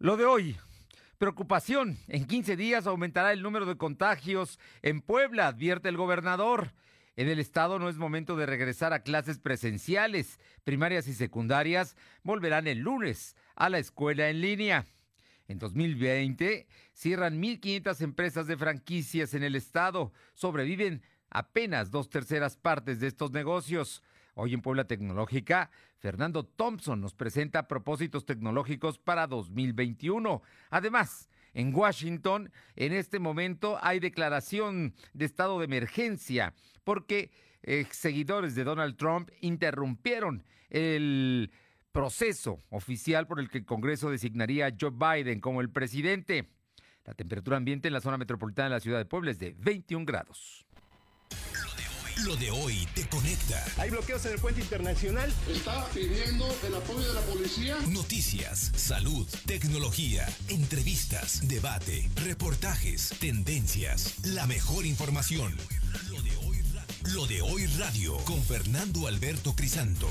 Lo de hoy, preocupación. En 15 días aumentará el número de contagios en Puebla, advierte el gobernador. En el estado no es momento de regresar a clases presenciales. Primarias y secundarias volverán el lunes a la escuela en línea. En 2020 cierran 1.500 empresas de franquicias en el estado. Sobreviven apenas dos terceras partes de estos negocios. Hoy en Puebla Tecnológica, Fernando Thompson nos presenta propósitos tecnológicos para 2021. Además, en Washington, en este momento hay declaración de estado de emergencia porque eh, seguidores de Donald Trump interrumpieron el proceso oficial por el que el Congreso designaría a Joe Biden como el presidente. La temperatura ambiente en la zona metropolitana de la ciudad de Puebla es de 21 grados. Lo de hoy te conecta. Hay bloqueos en el puente internacional. Está pidiendo el apoyo de la policía. Noticias, salud, tecnología, entrevistas, debate, reportajes, tendencias, la mejor información. Lo de hoy, Lo de hoy radio con Fernando Alberto Crisanto.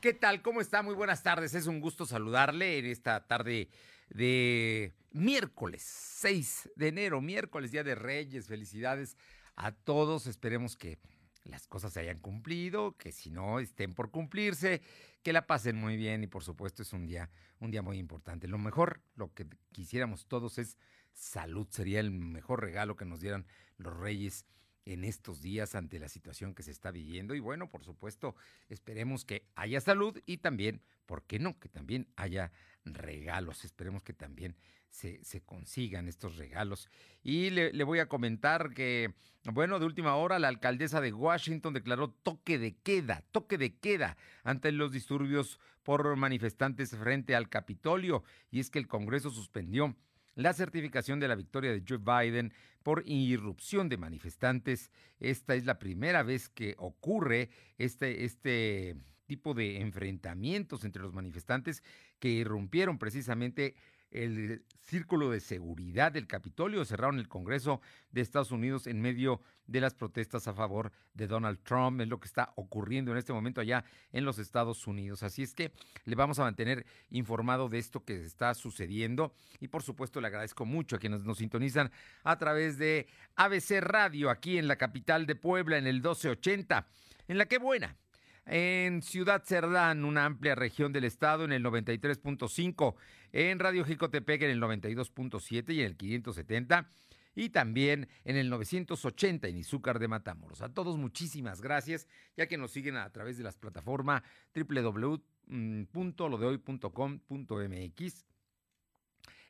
¿Qué tal? ¿Cómo está? Muy buenas tardes. Es un gusto saludarle en esta tarde de miércoles 6 de enero, miércoles, Día de Reyes. Felicidades a todos. Esperemos que las cosas se hayan cumplido, que si no estén por cumplirse, que la pasen muy bien y por supuesto es un día, un día muy importante. Lo mejor, lo que quisiéramos todos es salud. Sería el mejor regalo que nos dieran los reyes en estos días ante la situación que se está viviendo. Y bueno, por supuesto, esperemos que haya salud y también, ¿por qué no? Que también haya regalos. Esperemos que también se, consigan estos regalos. Y le, le, voy a comentar que, bueno, de última hora, la alcaldesa de Washington declaró toque de queda, toque de queda ante los disturbios por manifestantes frente al Capitolio. Y es que el Congreso suspendió la certificación de la victoria de Joe Biden por irrupción de manifestantes. Esta es la primera vez que ocurre este, este tipo de enfrentamientos entre los manifestantes que irrumpieron precisamente el círculo de seguridad del Capitolio, cerraron el Congreso de Estados Unidos en medio de las protestas a favor de Donald Trump. Es lo que está ocurriendo en este momento allá en los Estados Unidos. Así es que le vamos a mantener informado de esto que está sucediendo. Y por supuesto le agradezco mucho a quienes nos sintonizan a través de ABC Radio aquí en la capital de Puebla en el 1280. En la que buena en Ciudad Cerdán, una amplia región del estado, en el 93.5, en Radio Jicotepec en el 92.7 y en el 570, y también en el 980 en Izúcar de Matamoros. A todos muchísimas gracias, ya que nos siguen a través de las plataformas www.lodehoy.com.mx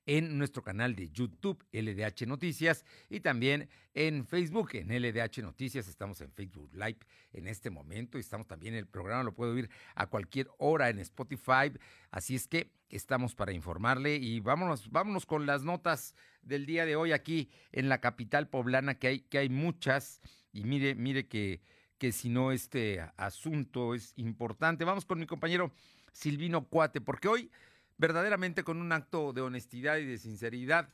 en nuestro canal de YouTube LDH Noticias y también en Facebook en LDH Noticias. Estamos en Facebook Live en este momento y estamos también en el programa, lo puedo oír a cualquier hora en Spotify. Así es que estamos para informarle y vámonos, vámonos con las notas del día de hoy aquí en la capital poblana, que hay, que hay muchas. Y mire, mire que, que si no este asunto es importante. Vamos con mi compañero Silvino Cuate, porque hoy verdaderamente con un acto de honestidad y de sinceridad,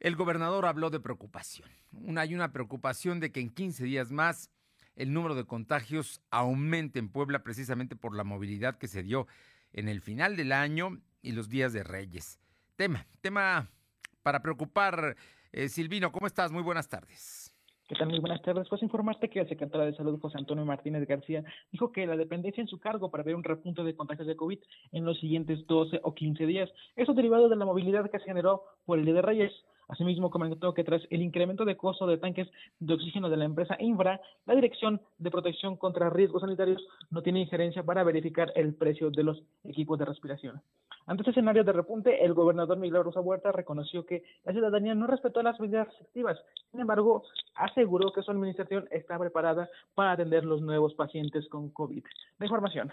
el gobernador habló de preocupación. Hay una preocupación de que en 15 días más el número de contagios aumente en Puebla precisamente por la movilidad que se dio en el final del año y los días de Reyes. Tema, tema para preocupar. Eh, Silvino, ¿cómo estás? Muy buenas tardes. ¿Qué? Muy buenas tardes. Pues informarte que el secretario de Salud, José Antonio Martínez García, dijo que la dependencia en su cargo para ver un repunte de contagios de COVID en los siguientes 12 o 15 días. Eso derivado de la movilidad que se generó por el Día de Reyes. Asimismo, comentó que tras el incremento de costo de tanques de oxígeno de la empresa Infra, la Dirección de Protección contra Riesgos Sanitarios no tiene injerencia para verificar el precio de los equipos de respiración. Ante este escenario de repunte, el gobernador Miguel Rosa Huerta reconoció que la ciudadanía no respetó las medidas restrictivas. Sin embargo, aseguró que su administración está preparada para atender los nuevos pacientes con COVID. La información.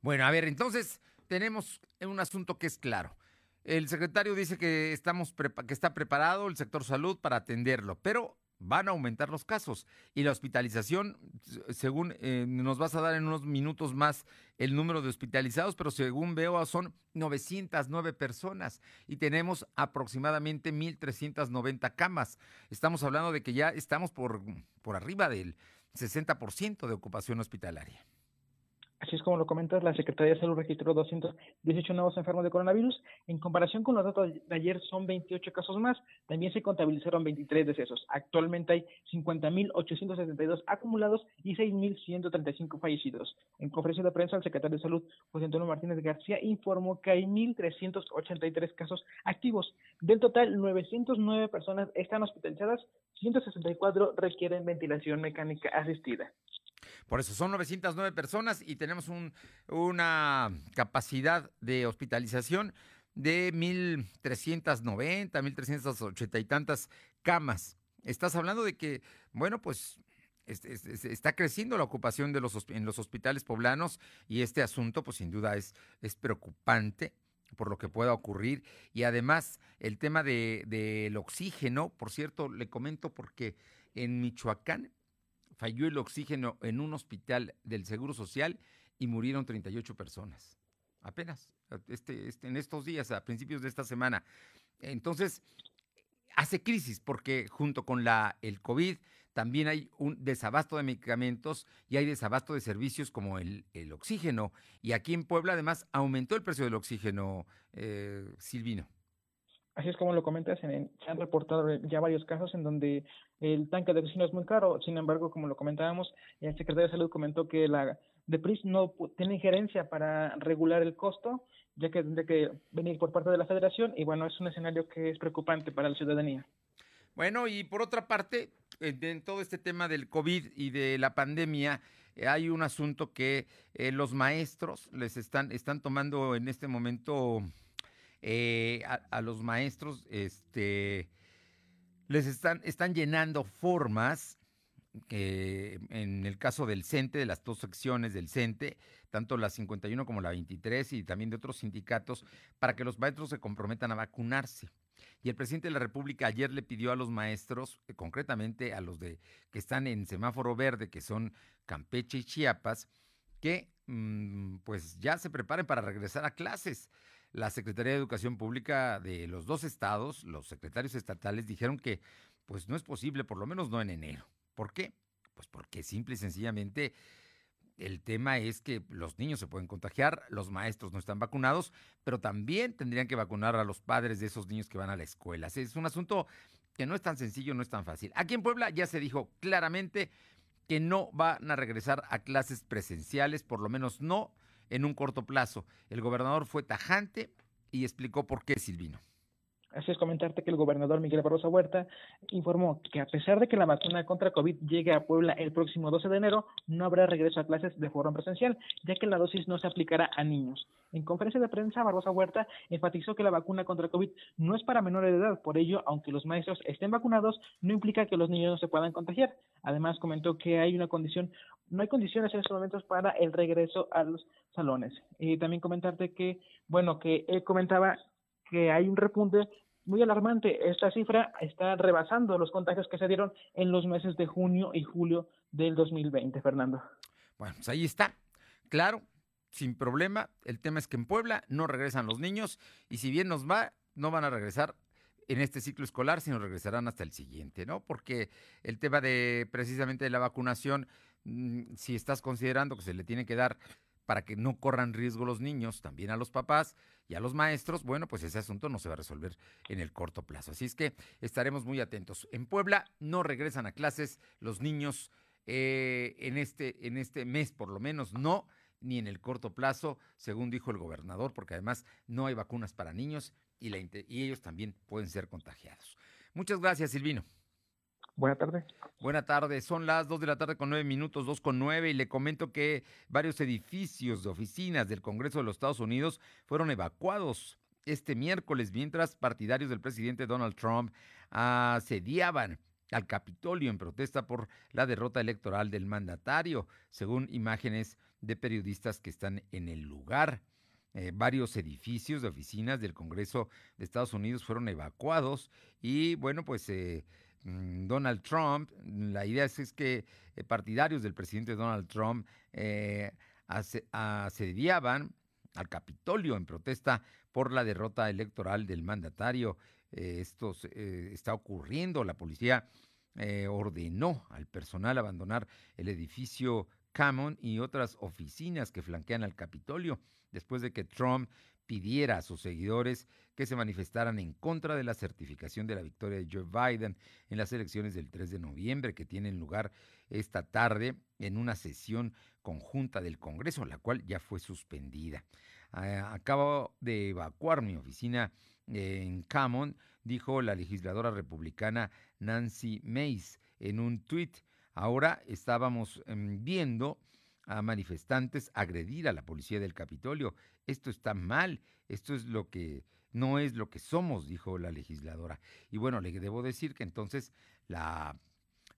Bueno, a ver, entonces tenemos un asunto que es claro. El secretario dice que, estamos que está preparado el sector salud para atenderlo, pero van a aumentar los casos y la hospitalización, según eh, nos vas a dar en unos minutos más el número de hospitalizados, pero según veo son 909 personas y tenemos aproximadamente 1.390 camas. Estamos hablando de que ya estamos por, por arriba del 60% de ocupación hospitalaria. Así es como lo comentas, la Secretaría de Salud registró 218 nuevos enfermos de coronavirus. En comparación con los datos de ayer, son 28 casos más. También se contabilizaron 23 decesos. Actualmente hay 50.872 acumulados y 6.135 fallecidos. En conferencia de prensa, el secretario de Salud, José Antonio Martínez García, informó que hay 1.383 casos activos. Del total, 909 personas están hospitalizadas, 164 requieren ventilación mecánica asistida. Por eso son 909 personas y tenemos una capacidad de hospitalización de 1.390, 1.380 y tantas camas. Estás hablando de que, bueno, pues está creciendo la ocupación de los, en los hospitales poblanos y este asunto, pues sin duda es, preocupante por lo que pueda ocurrir. Y además, el tema del de, oxígeno, por cierto, le comento porque en Michoacán falló el oxígeno en un hospital del Seguro Social y murieron 38 personas. Apenas, este, este, en estos días, a principios de esta semana. Entonces, hace crisis porque junto con la, el COVID también hay un desabasto de medicamentos y hay desabasto de servicios como el, el oxígeno. Y aquí en Puebla además aumentó el precio del oxígeno, eh, Silvino. Así es como lo comentas, se han reportado ya varios casos en donde el tanque de oxígeno es muy caro. Sin embargo, como lo comentábamos, el secretario de Salud comentó que la DEPRIS no tiene injerencia para regular el costo, ya que tendría que venir por parte de la federación y bueno, es un escenario que es preocupante para la ciudadanía. Bueno, y por otra parte, en todo este tema del COVID y de la pandemia, eh, hay un asunto que eh, los maestros les están, están tomando en este momento eh, a, los maestros, este, les están, están llenando formas, que en el caso del CENTE, de las dos secciones del CENTE, tanto la 51 como la 23 y también de otros sindicatos, para que los maestros se comprometan a vacunarse. Y el presidente de la República ayer le pidió a los maestros, eh, concretamente a los de que están en semáforo verde, que son Campeche y Chiapas, que mm, pues ya se preparen para regresar a clases la Secretaría de Educación Pública de los dos estados, los secretarios estatales, dijeron que pues no es posible, por lo menos no en enero. ¿Por qué? Pues porque simple y sencillamente el tema es que los niños se pueden contagiar, los maestros no están vacunados, pero también tendrían que vacunar a los padres de esos niños que van a la escuela. Es un asunto que no es tan sencillo, no es tan fácil. Aquí en Puebla ya se dijo claramente que no van a regresar a clases presenciales, por lo menos no en un corto plazo. El gobernador fue tajante y explicó por qué Silvino. Así es comentarte que el gobernador Miguel Barroso Huerta informó que a pesar de que la vacuna contra COVID llegue a Puebla el próximo 12 de enero, no habrá regreso a clases de forma presencial, ya que la dosis no se aplicará a niños. En conferencia de prensa, Barbosa Huerta enfatizó que la vacuna contra COVID no es para menores de edad, por ello, aunque los maestros estén vacunados, no implica que los niños no se puedan contagiar. Además, comentó que hay una condición, no hay condiciones en estos momentos para el regreso a los salones. Y también comentarte que, bueno, que él comentaba que hay un repunte muy alarmante. Esta cifra está rebasando los contagios que se dieron en los meses de junio y julio del 2020, Fernando. Bueno, pues ahí está. Claro, sin problema. El tema es que en Puebla no regresan los niños y si bien nos va, no van a regresar en este ciclo escolar, sino regresarán hasta el siguiente, ¿no? Porque el tema de precisamente de la vacunación, mm, si estás considerando que se le tiene que dar para que no corran riesgo los niños, también a los papás y a los maestros, bueno, pues ese asunto no se va a resolver en el corto plazo. Así es que estaremos muy atentos. En Puebla no regresan a clases los niños eh, en, este, en este mes, por lo menos no, ni en el corto plazo, según dijo el gobernador, porque además no hay vacunas para niños y, la, y ellos también pueden ser contagiados. Muchas gracias, Silvino. Buenas tardes. Buenas tardes. Son las 2 de la tarde con 9 minutos, 2 con 9, y le comento que varios edificios de oficinas del Congreso de los Estados Unidos fueron evacuados este miércoles mientras partidarios del presidente Donald Trump asediaban al Capitolio en protesta por la derrota electoral del mandatario, según imágenes de periodistas que están en el lugar. Eh, varios edificios de oficinas del Congreso de Estados Unidos fueron evacuados y bueno, pues eh, Donald Trump, la idea es, que eh, partidarios del presidente Donald Trump eh, asediaban al Capitolio en protesta por la derrota electoral del mandatario. Eh, esto está ocurriendo. La policía ordenó al personal abandonar el edificio Camon y otras oficinas que flanquean al Capitolio, después de que Trump pidiera a sus seguidores que se manifestaran en contra de la certificación de la victoria de Joe Biden en las elecciones del 3 de noviembre que tienen lugar esta tarde en una sesión conjunta del Congreso, la cual ya fue suspendida. Ah, acabo de evacuar mi oficina en Camon, dijo la legisladora republicana Nancy Mace en un tuit. Ahora estábamos em, viendo a manifestantes agredir a la policía del Capitolio. Esto está mal, esto es lo que no es lo que somos, dijo la legisladora. Y bueno, le debo decir que entonces la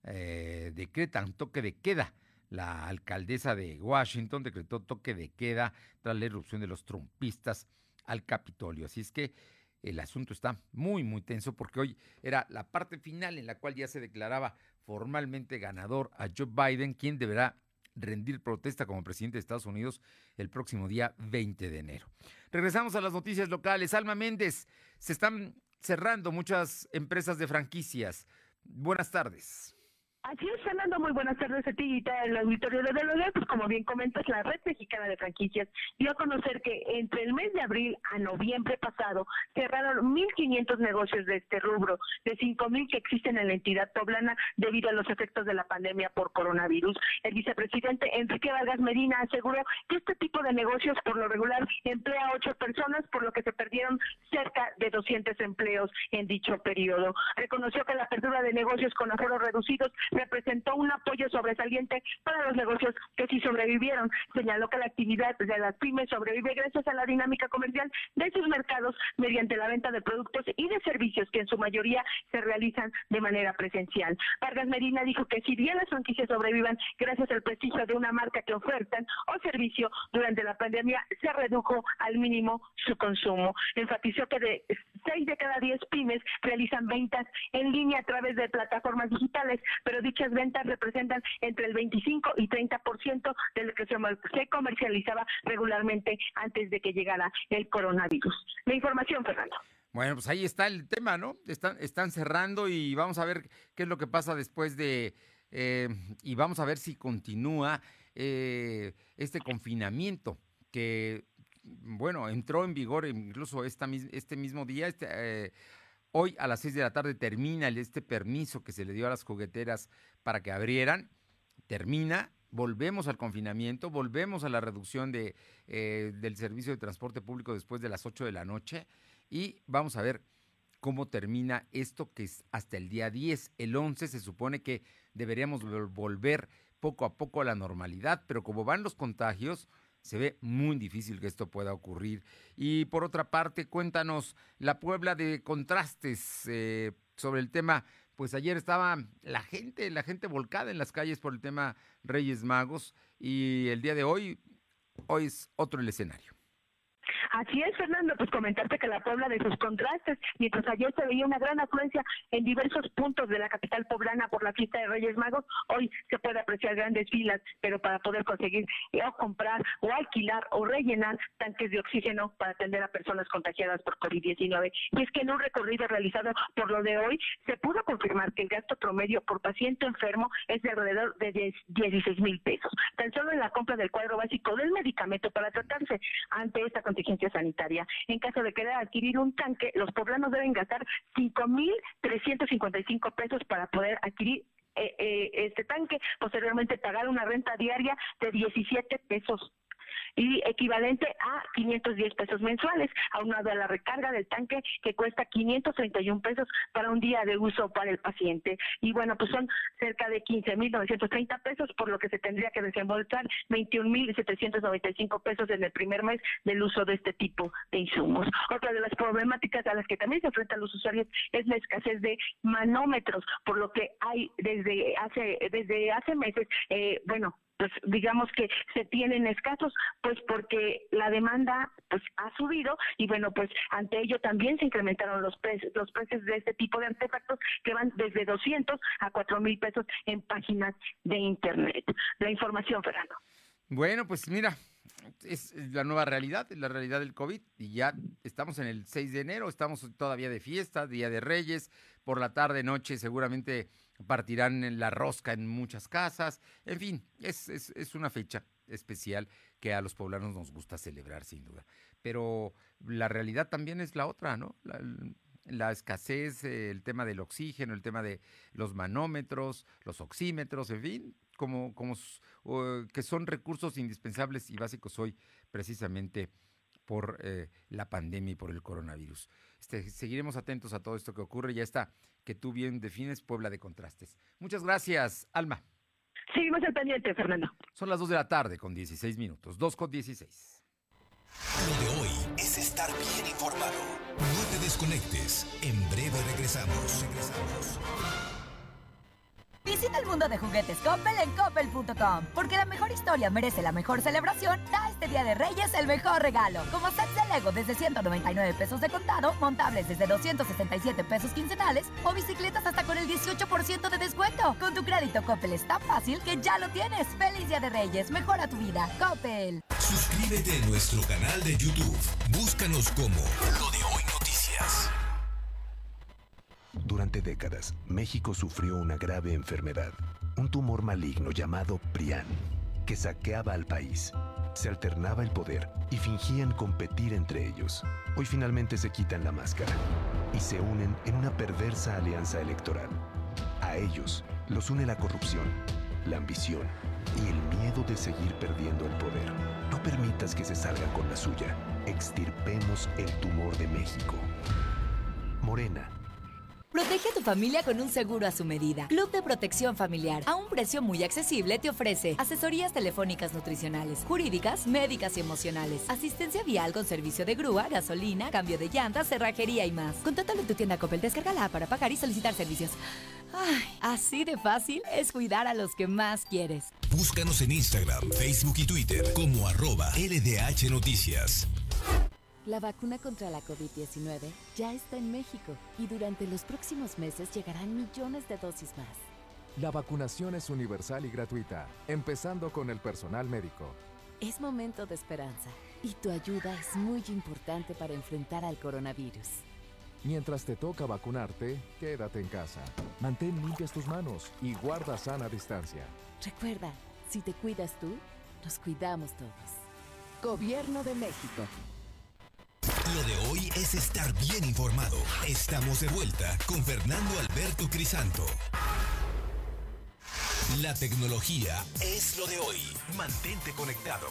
eh, decretan toque de queda. La alcaldesa de Washington decretó toque de queda tras la erupción de los trumpistas al Capitolio. Así es que el asunto está muy, muy tenso porque hoy era la parte final en la cual ya se declaraba formalmente ganador a Joe Biden, quien deberá rendir protesta como presidente de Estados Unidos el próximo día 20 de enero. Regresamos a las noticias locales. Alma Méndez, se están cerrando muchas empresas de franquicias. Buenas tardes. Así es, Fernando, muy buenas tardes a ti y auditorio de Delaware. Pues como bien comentas, la red mexicana de franquicias dio a conocer que entre el mes de abril a noviembre pasado cerraron 1.500 negocios de este rubro, de 5.000 que existen en la entidad poblana debido a los efectos de la pandemia por coronavirus. El vicepresidente Enrique Vargas Medina aseguró que este tipo de negocios por lo regular emplea a ocho personas, por lo que se perdieron cerca de 200 empleos en dicho periodo. Reconoció que la apertura de negocios con aforos reducidos representó un apoyo sobresaliente para los negocios que sí sobrevivieron. Señaló que la actividad de las pymes sobrevive gracias a la dinámica comercial de sus mercados mediante la venta de productos y de servicios que en su mayoría se realizan de manera presencial. Vargas Medina dijo que si bien las franquicias sobrevivan gracias al prestigio de una marca que ofertan o servicio durante la pandemia, se redujo al mínimo su consumo. Enfatizó que de seis de cada diez pymes realizan ventas en línea a través de plataformas digitales, pero dichas ventas representan entre el 25 y 30% de lo que se comercializaba regularmente antes de que llegara el coronavirus. La información, Fernando. Bueno, pues ahí está el tema, ¿no? Están, están cerrando y vamos a ver qué es lo que pasa después de... Eh, y vamos a ver si continúa eh, este confinamiento que, bueno, entró en vigor incluso esta, este mismo día, este, eh, Hoy a las 6 de la tarde termina este permiso que se le dio a las jugueteras para que abrieran. Termina, volvemos al confinamiento, volvemos a la reducción de, eh, del servicio de transporte público después de las 8 de la noche y vamos a ver cómo termina esto que es hasta el día 10. El 11 se supone que deberíamos volver poco a poco a la normalidad, pero como van los contagios, se ve muy difícil que esto pueda ocurrir. Y por otra parte, cuéntanos la Puebla de contrastes eh, sobre el tema. Pues ayer estaba la gente, la gente volcada en las calles por el tema Reyes Magos y el día de hoy, hoy es otro el escenario. Así es, Fernando, pues comentarte que la Puebla de sus contrastes, mientras ayer se veía una gran afluencia en diversos puntos de la capital poblana por la fiesta de Reyes Magos, hoy se puede apreciar grandes filas, pero para poder conseguir eh, o comprar o alquilar o rellenar tanques de oxígeno para atender a personas contagiadas por COVID-19. Y es que en un recorrido realizado por lo de hoy, se pudo confirmar que el gasto promedio por paciente enfermo es de alrededor de 16 mil pesos. Tan solo en la compra del cuadro básico del medicamento para tratarse ante esta contingencia sanitaria. En caso de querer adquirir un tanque, los poblanos deben gastar 5.355 pesos para poder adquirir eh, eh, este tanque, posteriormente pagar una renta diaria de 17 pesos y equivalente a 510 pesos mensuales, aunado a la recarga del tanque que cuesta 531 pesos para un día de uso para el paciente. Y bueno, pues son cerca de 15.930 pesos, por lo que se tendría que desembolsar 21.795 pesos en el primer mes del uso de este tipo de insumos. Otra de las problemáticas a las que también se enfrentan los usuarios es la escasez de manómetros, por lo que hay desde hace desde hace meses, eh, bueno, pues digamos que se tienen escasos, pues porque la demanda pues ha subido y bueno, pues ante ello también se incrementaron los precios, los precios de este tipo de artefactos que van desde 200 a 4 mil pesos en páginas de internet. La información, Fernando. Bueno, pues mira, es la nueva realidad, la realidad del COVID y ya estamos en el 6 de enero, estamos todavía de fiesta, Día de Reyes, por la tarde, noche seguramente partirán la rosca en muchas casas, en fin, es, es, una fecha especial que a los poblanos nos gusta celebrar sin duda. Pero la realidad también es la otra, ¿no? La, escasez, el tema del oxígeno, el tema de los manómetros, los oxímetros, en fin, como, como que son recursos indispensables y básicos hoy precisamente por eh, la pandemia y por el coronavirus. Este, seguiremos atentos a todo esto que ocurre. Ya está, que tú bien defines Puebla de Contrastes. Muchas gracias, Alma. Seguimos al pendiente, Fernando. Son las 2 de la tarde con 16 minutos. 2 con 16. Lo de hoy es estar bien informado. No te desconectes. En breve regresamos. Regresamos. Visita el mundo de juguetes Coppel en coppel.com. Porque la mejor historia merece la mejor celebración. Da este Día de Reyes el mejor regalo. Como sets de Lego desde 199 pesos de contado, montables desde 267 pesos quincenales o bicicletas hasta con el 18% de descuento. Con tu crédito Coppel es tan fácil que ya lo tienes. Feliz Día de Reyes. Mejora tu vida. Coppel. Suscríbete a nuestro canal de YouTube. Búscanos como Lo de Hoy Noticias. Durante décadas, México sufrió una grave enfermedad, un tumor maligno llamado Prián, que saqueaba al país. Se alternaba el poder y fingían competir entre ellos. Hoy finalmente se quitan la máscara y se unen en una perversa alianza electoral. A ellos los une la corrupción, la ambición y el miedo de seguir perdiendo el poder. No permitas que se salgan con la suya. Extirpemos el tumor de México. Morena Protege a tu familia con un seguro a su medida. Club de Protección Familiar, a un precio muy accesible, te ofrece asesorías telefónicas nutricionales, jurídicas, médicas y emocionales, asistencia vial con servicio de grúa, gasolina, cambio de llantas, cerrajería y más. Contáctalo en tu tienda Coppel, descárgala para pagar y solicitar servicios. Ay, así de fácil es cuidar a los que más quieres. Búscanos en Instagram, Facebook y Twitter como arroba LDH Noticias. La vacuna contra la COVID-19 ya está en México y durante los próximos meses llegarán millones de dosis más. La vacunación es universal y gratuita, empezando con el personal médico. Es momento de esperanza y tu ayuda es muy importante para enfrentar al coronavirus. Mientras te toca vacunarte, quédate en casa. Mantén limpias tus manos y guarda sana distancia. Recuerda, si te cuidas tú, nos cuidamos todos. Gobierno de México. Lo de hoy es estar bien informado. Estamos de vuelta con Fernando Alberto Crisanto. La tecnología es lo de hoy. Mantente conectado.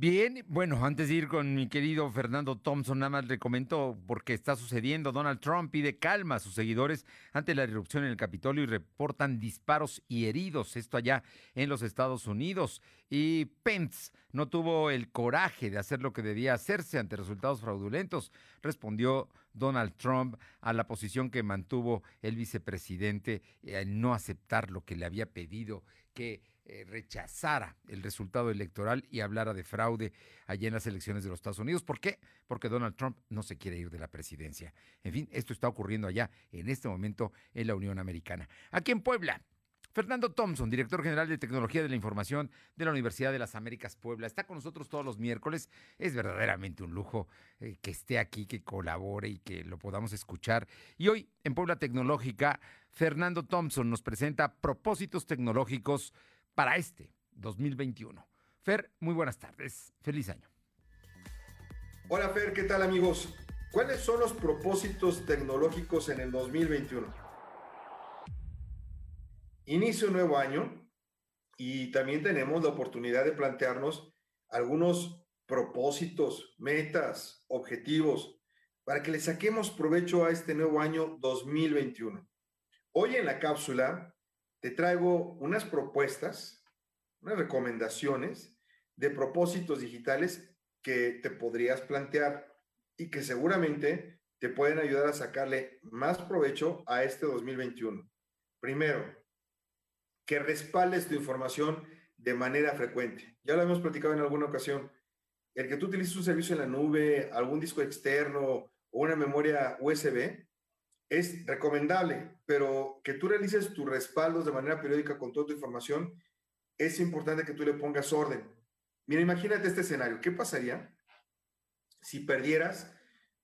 Bien, bueno, antes de ir con mi querido Fernando Thompson, nada más le comento porque está sucediendo. Donald Trump pide calma a sus seguidores ante la erupción en el Capitolio y reportan disparos y heridos, esto allá en los Estados Unidos. Y Pence no tuvo el coraje de hacer lo que debía hacerse ante resultados fraudulentos, respondió Donald Trump a la posición que mantuvo el vicepresidente en no aceptar lo que le había pedido que eh, rechazara el resultado electoral y hablara de fraude allá en las elecciones de los Estados Unidos. ¿Por qué? Porque Donald Trump no se quiere ir de la presidencia. En fin, esto está ocurriendo allá en este momento en la Unión Americana. Aquí en Puebla. Fernando Thompson, director general de Tecnología de la Información de la Universidad de las Américas Puebla, está con nosotros todos los miércoles. Es verdaderamente un lujo eh, que esté aquí, que colabore y que lo podamos escuchar. Y hoy, en Puebla Tecnológica, Fernando Thompson nos presenta propósitos tecnológicos para este 2021. Fer, muy buenas tardes. Feliz año. Hola Fer, ¿qué tal amigos? ¿Cuáles son los propósitos tecnológicos en el 2021? Inicio un nuevo año y también tenemos la oportunidad de plantearnos algunos propósitos, metas, objetivos, para que le saquemos provecho a este nuevo año 2021. Hoy en la cápsula te traigo unas propuestas, unas recomendaciones de propósitos digitales que te podrías plantear y que seguramente te pueden ayudar a sacarle más provecho a este 2021. Primero, que respaldes tu información de manera frecuente. Ya lo hemos platicado en alguna ocasión. El que tú utilices un servicio en la nube, algún disco externo o una memoria USB, es recomendable, pero que tú realices tus respaldos de manera periódica con toda tu información, es importante que tú le pongas orden. Mira, imagínate este escenario. ¿Qué pasaría si perdieras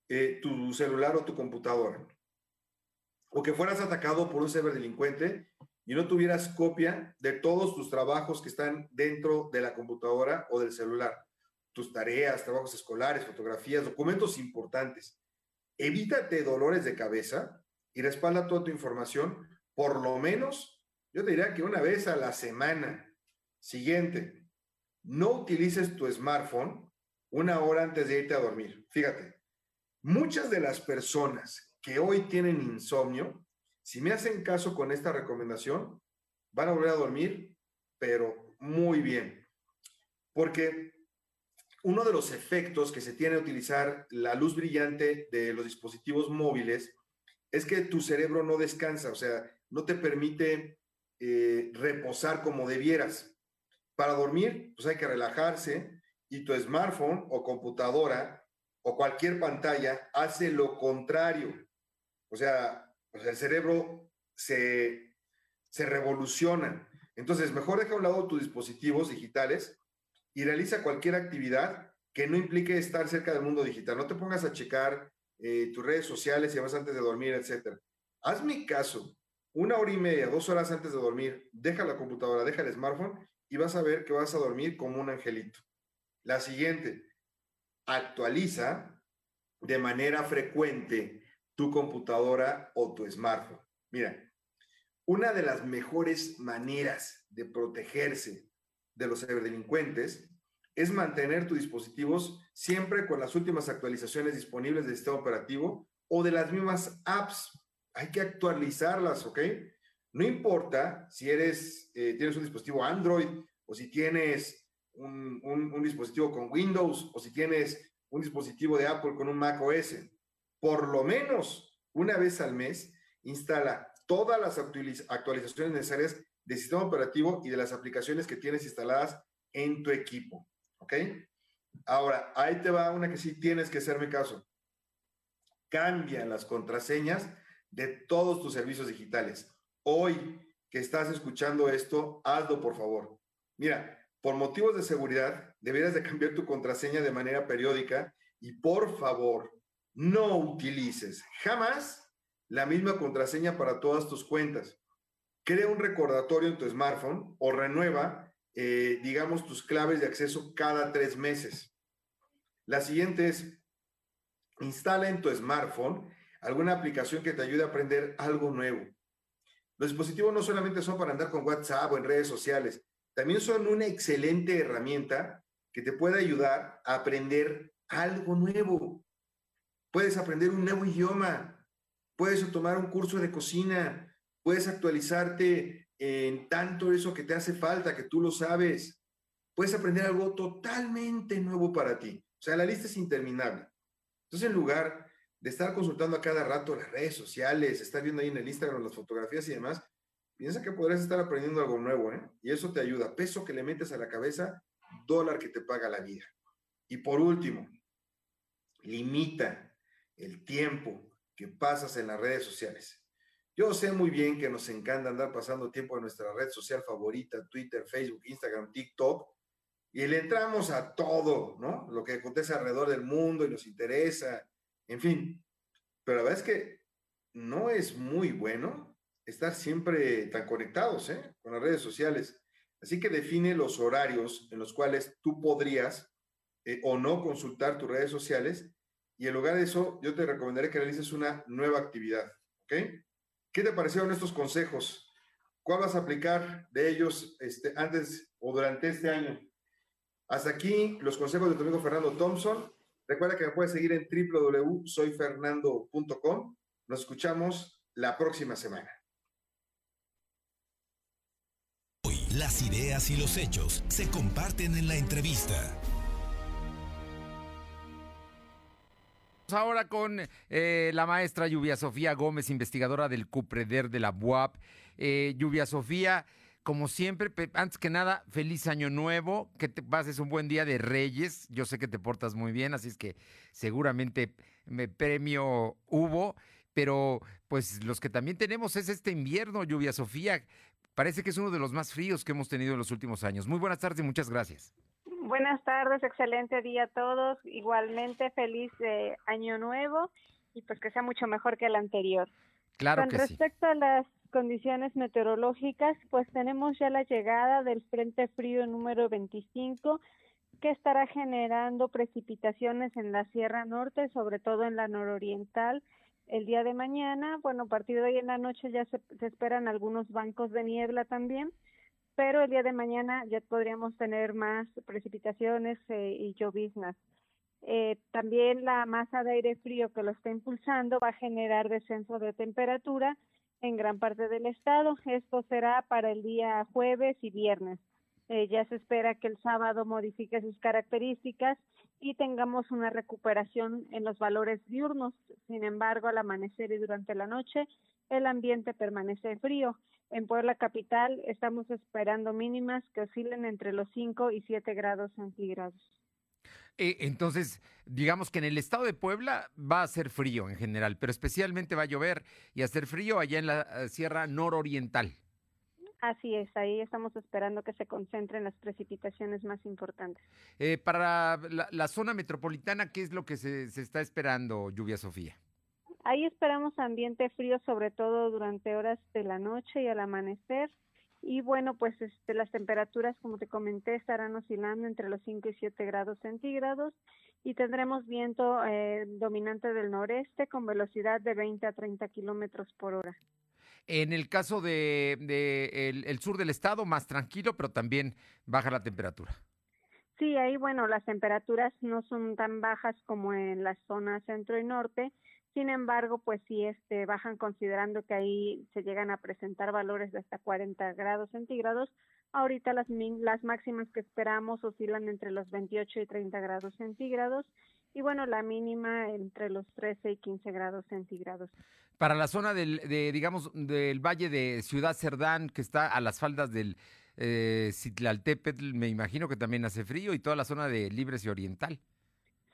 eh, tu celular o tu computadora? o que fueras atacado por un ciberdelincuente y no tuvieras copia de todos tus trabajos que están dentro de la computadora o del celular, tus tareas, trabajos escolares, fotografías, documentos importantes. Evítate dolores de cabeza y respalda toda tu información, por lo menos, yo te diría que una vez a la semana. Siguiente, no utilices tu smartphone una hora antes de irte a dormir. Fíjate, muchas de las personas que hoy tienen insomnio, si me hacen caso con esta recomendación, van a volver a dormir, pero muy bien. Porque uno de los efectos que se tiene a utilizar la luz brillante de los dispositivos móviles es que tu cerebro no descansa, o sea, no te permite eh, reposar como debieras. Para dormir, pues hay que relajarse y tu smartphone o computadora o cualquier pantalla hace lo contrario. O sea, el cerebro se, se revoluciona. Entonces, mejor deja a un lado tus dispositivos digitales y realiza cualquier actividad que no implique estar cerca del mundo digital. No te pongas a checar eh, tus redes sociales y además antes de dormir, etc. Hazme caso. Una hora y media, dos horas antes de dormir, deja la computadora, deja el smartphone y vas a ver que vas a dormir como un angelito. La siguiente, actualiza de manera frecuente tu computadora o tu smartphone. Mira, una de las mejores maneras de protegerse de los ciberdelincuentes es mantener tus dispositivos siempre con las últimas actualizaciones disponibles del sistema operativo o de las mismas apps. Hay que actualizarlas, ¿ok? No importa si eres, eh, tienes un dispositivo Android o si tienes un, un dispositivo con Windows o si tienes un dispositivo de Apple con un Mac OS. Por lo menos una vez al mes instala todas las actualizaciones necesarias del sistema operativo y de las aplicaciones que tienes instaladas en tu equipo. ¿Ok? Ahora, ahí te va una que sí tienes que hacerme caso. Cambia las contraseñas de todos tus servicios digitales. Hoy que estás escuchando esto, hazlo por favor. Mira, por motivos de seguridad, deberías de cambiar tu contraseña de manera periódica y por favor, no utilices jamás la misma contraseña para todas tus cuentas. Crea un recordatorio en tu smartphone o renueva, eh, digamos, tus claves de acceso cada tres meses. La siguiente es, instala en tu smartphone alguna aplicación que te ayude a aprender algo nuevo. Los dispositivos no solamente son para andar con WhatsApp o en redes sociales, también son una excelente herramienta que te puede ayudar a aprender algo nuevo. Puedes aprender un nuevo idioma, puedes tomar un curso de cocina, puedes actualizarte en tanto eso que te hace falta, que tú lo sabes. Puedes aprender algo totalmente nuevo para ti. O sea, la lista es interminable. Entonces, en lugar de estar consultando a cada rato las redes sociales, estar viendo ahí en el Instagram las fotografías y demás, piensa que podrías estar aprendiendo algo nuevo, ¿eh? Y eso te ayuda. Peso que le metes a la cabeza, dólar que te paga la vida. Y por último, limita el tiempo que pasas en las redes sociales. Yo sé muy bien que nos encanta andar pasando tiempo en nuestra red social favorita, Twitter, Facebook, Instagram, TikTok, y le entramos a todo, ¿no? Lo que acontece alrededor del mundo y nos interesa, en fin. Pero la verdad es que no es muy bueno estar siempre tan conectados, ¿eh? Con las redes sociales. Así que define los horarios en los cuales tú podrías eh, o no consultar tus redes sociales y en lugar de eso, yo te recomendaré que realices una nueva actividad. ¿Ok? ¿Qué te parecieron estos consejos? ¿Cuál vas a aplicar de ellos este, antes o durante este año? Hasta aquí los consejos de tu amigo Fernando Thompson. Recuerda que me puedes seguir en www.soyfernando.com. Nos escuchamos la próxima semana. Hoy las ideas y los hechos se comparten en la entrevista. Ahora con eh, la maestra Lluvia Sofía Gómez, investigadora del CUPREDER de la BUAP. Eh, Lluvia Sofía, como siempre, antes que nada, feliz año nuevo, que te pases un buen día de Reyes. Yo sé que te portas muy bien, así es que seguramente me premio hubo, pero pues los que también tenemos es este invierno, Lluvia Sofía. Parece que es uno de los más fríos que hemos tenido en los últimos años. Muy buenas tardes y muchas gracias. Buenas tardes, excelente día a todos. Igualmente feliz año nuevo y pues que sea mucho mejor que el anterior. Claro Con que sí. respecto a las condiciones meteorológicas, pues tenemos ya la llegada del Frente Frío número 25 que estará generando precipitaciones en la Sierra Norte, sobre todo en la nororiental. El día de mañana, bueno, a partir de hoy en la noche ya se, se esperan algunos bancos de niebla también, pero el día de mañana ya podríamos tener más precipitaciones eh, y lloviznas. Eh, también la masa de aire frío que lo está impulsando va a generar descenso de temperatura en gran parte del estado. Esto será para el día jueves y viernes. Eh, ya se espera que el sábado modifique sus características y tengamos una recuperación en los valores diurnos. Sin embargo, al amanecer y durante la noche, el ambiente permanece frío. En Puebla capital estamos esperando mínimas que oscilen entre los 5 y 7 grados centígrados. Eh, entonces, digamos que en el estado de Puebla va a ser frío en general, pero especialmente va a llover y a hacer frío allá en la eh, Sierra Nororiental. Así es, ahí estamos esperando que se concentren las precipitaciones más importantes. Eh, para la, la, zona metropolitana, ¿qué es lo que se, se está esperando, Lluvia Sofía? Ahí esperamos ambiente frío, sobre todo durante horas de la noche y al amanecer. Y bueno, pues este, las temperaturas, como te comenté, estarán oscilando entre los 5 y 7 grados centígrados y tendremos viento eh, dominante del noreste con velocidad de 20 a 30 kilómetros por hora. En el caso de, de el, el, sur del estado, más tranquilo, pero también baja la temperatura. Sí, ahí, bueno, las temperaturas no son tan bajas como en la zona centro y norte. Sin embargo, pues sí este, bajan considerando que ahí se llegan a presentar valores de hasta 40 grados centígrados. Ahorita las, las máximas que esperamos oscilan entre los 28 y 30 grados centígrados y bueno, la mínima entre los 13 y 15 grados centígrados. Para la zona del, de, digamos, del valle de Ciudad Cerdán, que está a las faldas del eh, Citlaltépetl, me imagino que también hace frío, y toda la zona de Libres y Oriental.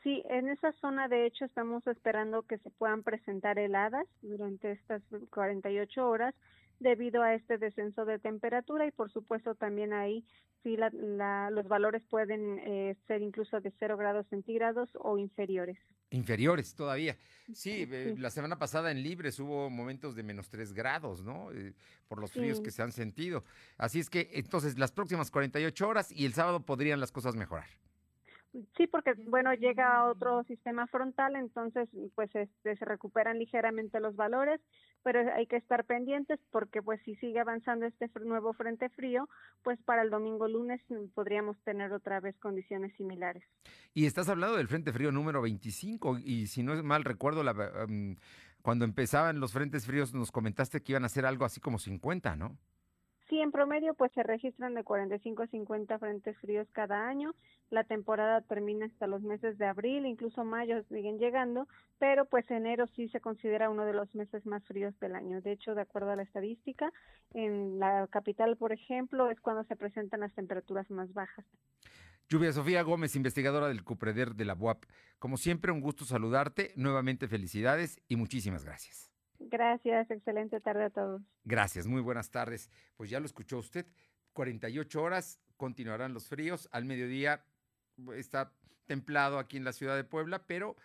Sí, en esa zona de hecho estamos esperando que se puedan presentar heladas durante estas 48 horas debido a este descenso de temperatura y por supuesto también ahí sí la, la, los valores pueden eh, ser incluso de 0 grados centígrados o inferiores. Inferiores todavía. Sí, eh, la semana pasada en Libres hubo momentos de menos 3 grados, ¿no? Eh, por los fríos sí. que se han sentido. Así es que entonces las próximas 48 horas y el sábado podrían las cosas mejorar. Sí, porque bueno, llega otro sistema frontal, entonces pues este, se recuperan ligeramente los valores, pero hay que estar pendientes porque pues si sigue avanzando este nuevo frente frío, pues para el domingo lunes podríamos tener otra vez condiciones similares. Y estás hablando del frente frío número 25 y si no es mal recuerdo la um, cuando empezaban los frentes fríos nos comentaste que iban a ser algo así como 50, ¿no? Sí, en promedio pues se registran de 45 a 50 frentes fríos cada año. La temporada termina hasta los meses de abril, incluso mayo siguen llegando, pero pues enero sí se considera uno de los meses más fríos del año. De hecho, de acuerdo a la estadística, en la capital, por ejemplo, es cuando se presentan las temperaturas más bajas. Lluvia Sofía Gómez, investigadora del CUPREDER de la UAP. Como siempre, un gusto saludarte. Nuevamente felicidades y muchísimas gracias. Gracias, excelente tarde a todos. Gracias, muy buenas tardes. Pues ya lo escuchó usted, 48 horas continuarán los fríos, al mediodía está templado aquí en la ciudad de Puebla, pero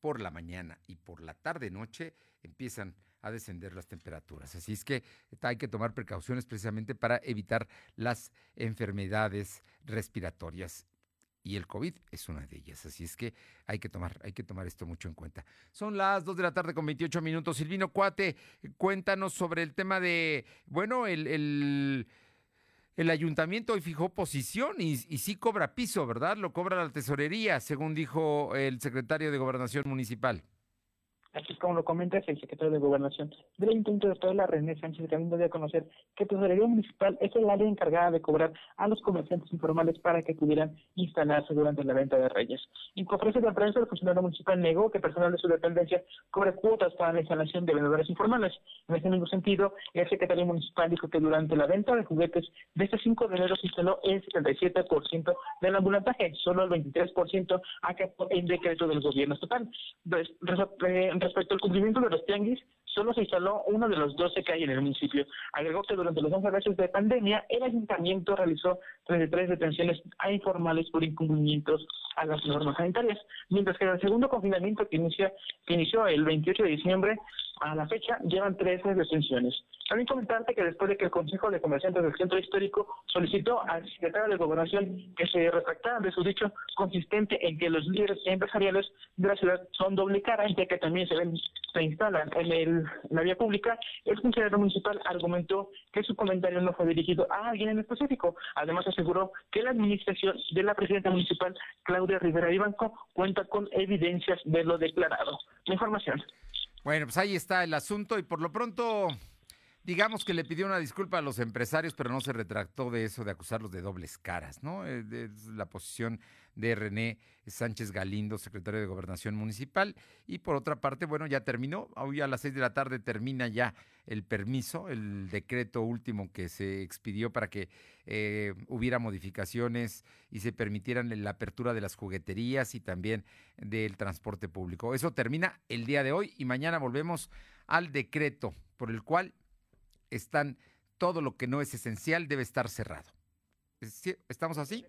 por la mañana y por la tarde noche empiezan a descender las temperaturas. Así es que hay que tomar precauciones precisamente para evitar las enfermedades respiratorias y el COVID es una de ellas. Así es que hay que tomar, hay que tomar esto mucho en cuenta. Son las 2 de la tarde con 28 minutos. Silvino Cuate, cuéntanos sobre el tema de, bueno, el, el, el ayuntamiento hoy fijó posición y, y sí cobra piso, ¿verdad? Lo cobra la tesorería, según dijo el secretario de Gobernación Municipal. Así como lo comenta el secretario de Gobernación del Ayuntamiento de Puebla, René Sánchez Galindo, dio conocer que Tesorería Municipal es el área encargada de cobrar a los comerciantes informales para que pudieran instalarse durante la venta de Reyes. En conferencia de prensa, el funcionario municipal negó que personal de su dependencia cobre cuotas para la instalación de vendedores informales. En este mismo sentido, el secretario municipal dijo que durante la venta de juguetes de este 5 de enero se instaló el 77% del ambulataje, solo el 23% acató el decreto del gobierno estatal. Respecto al cumplimiento de los tianguis, solo se instaló uno de los 12 que hay en el municipio. Agregó que durante los 11 meses de pandemia, el ayuntamiento realizó 33 detenciones a informales por incumplimientos a las normas sanitarias, mientras que en el segundo confinamiento que, inicia, que inició el 28 de diciembre, A la fecha llevan 13 detenciones. También comentarte que después de que el Consejo de Comerciantes del Centro Histórico solicitó al secretario de Gobernación que se retractara de su dicho consistente en que los líderes empresariales de la ciudad son doble cara, ya que también se, ven, se instalan en, el, la vía pública, el funcionario municipal argumentó que su comentario no fue dirigido a alguien en específico. Además aseguró que la administración de la presidenta municipal, Claudia Rivera Ibanco, cuenta con evidencias de lo declarado. La información. Bueno, pues ahí está el asunto y por lo pronto digamos que le pidió una disculpa a los empresarios, pero no se retractó de eso de acusarlos de dobles caras, ¿no? Eh, es la posición de René Sánchez Galindo, secretario de Gobernación Municipal. Y por otra parte, bueno, ya terminó. Hoy a las seis de la tarde termina ya el permiso, el decreto último que se expidió para que eh, hubiera modificaciones y se permitieran la apertura de las jugueterías y también del transporte público. Eso termina el día de hoy y mañana volvemos al decreto por el cual están, todo lo que no es esencial debe estar cerrado. ¿Estamos así?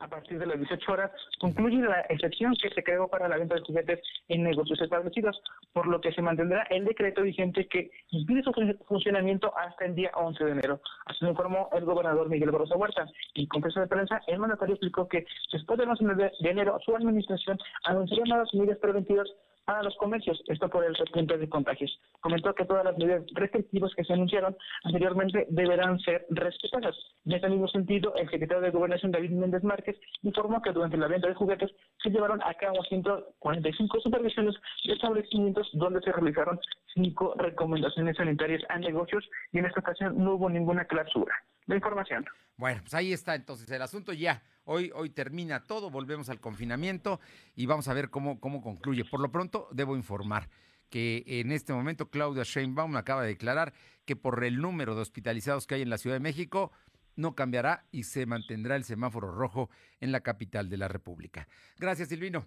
a partir de las 18 horas concluye la excepción que se creó para la venta de juguetes en negocios establecidos, por lo que se mantendrá el decreto vigente que impide su funcionamiento hasta el día 11 de enero. Así lo informó el gobernador Miguel Barroso Huerta. En conferencia de prensa, el mandatario explicó que después del 11 de enero su administración anunció nuevas medidas preventivas a los comercios, esto por el repunte de contagios. Comentó que todas las medidas restrictivas que se anunciaron anteriormente deberán ser respetadas. En ese mismo sentido, el secretario de Gobernación David Méndez Márquez informó que durante la venta de juguetes se llevaron a cabo 145 supervisiones de establecimientos donde se realizaron cinco recomendaciones sanitarias a negocios y en esta ocasión no hubo ninguna clausura. La información. Bueno, pues ahí está entonces el asunto ya Hoy, hoy termina todo, volvemos al confinamiento y vamos a ver cómo, cómo concluye. Por lo pronto, debo informar que en este momento Claudia Sheinbaum acaba de declarar que por el número de hospitalizados que hay en la Ciudad de México, no cambiará y se mantendrá el semáforo rojo en la capital de la República. Gracias, Silvino.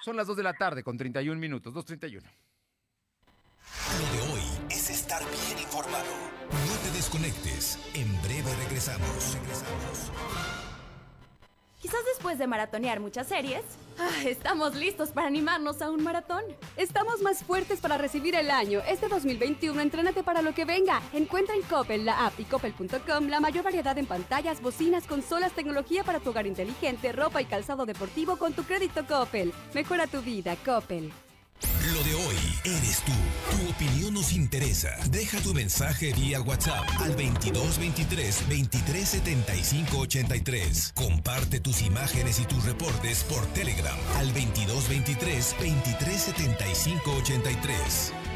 Son las 2 de la tarde con 31 minutos, 2.31. Lo de hoy es estar bien informado. No te desconectes. En breve regresamos. Regresamos. Quizás después de maratonear muchas series, ah, estamos listos para animarnos a un maratón. Estamos más fuertes para recibir el año. Este 2021, entrénate para lo que venga. Encuentra en Coppel, la app y coppel.com la mayor variedad en pantallas, bocinas, consolas, tecnología para tu hogar inteligente, ropa y calzado deportivo con tu crédito Coppel. Mejora tu vida, Coppel. Lo de hoy eres tú. Tu opinión nos interesa. Deja tu mensaje vía WhatsApp al 2223 2375 83. Comparte tus imágenes y tus reportes por Telegram al 2223 2375 83.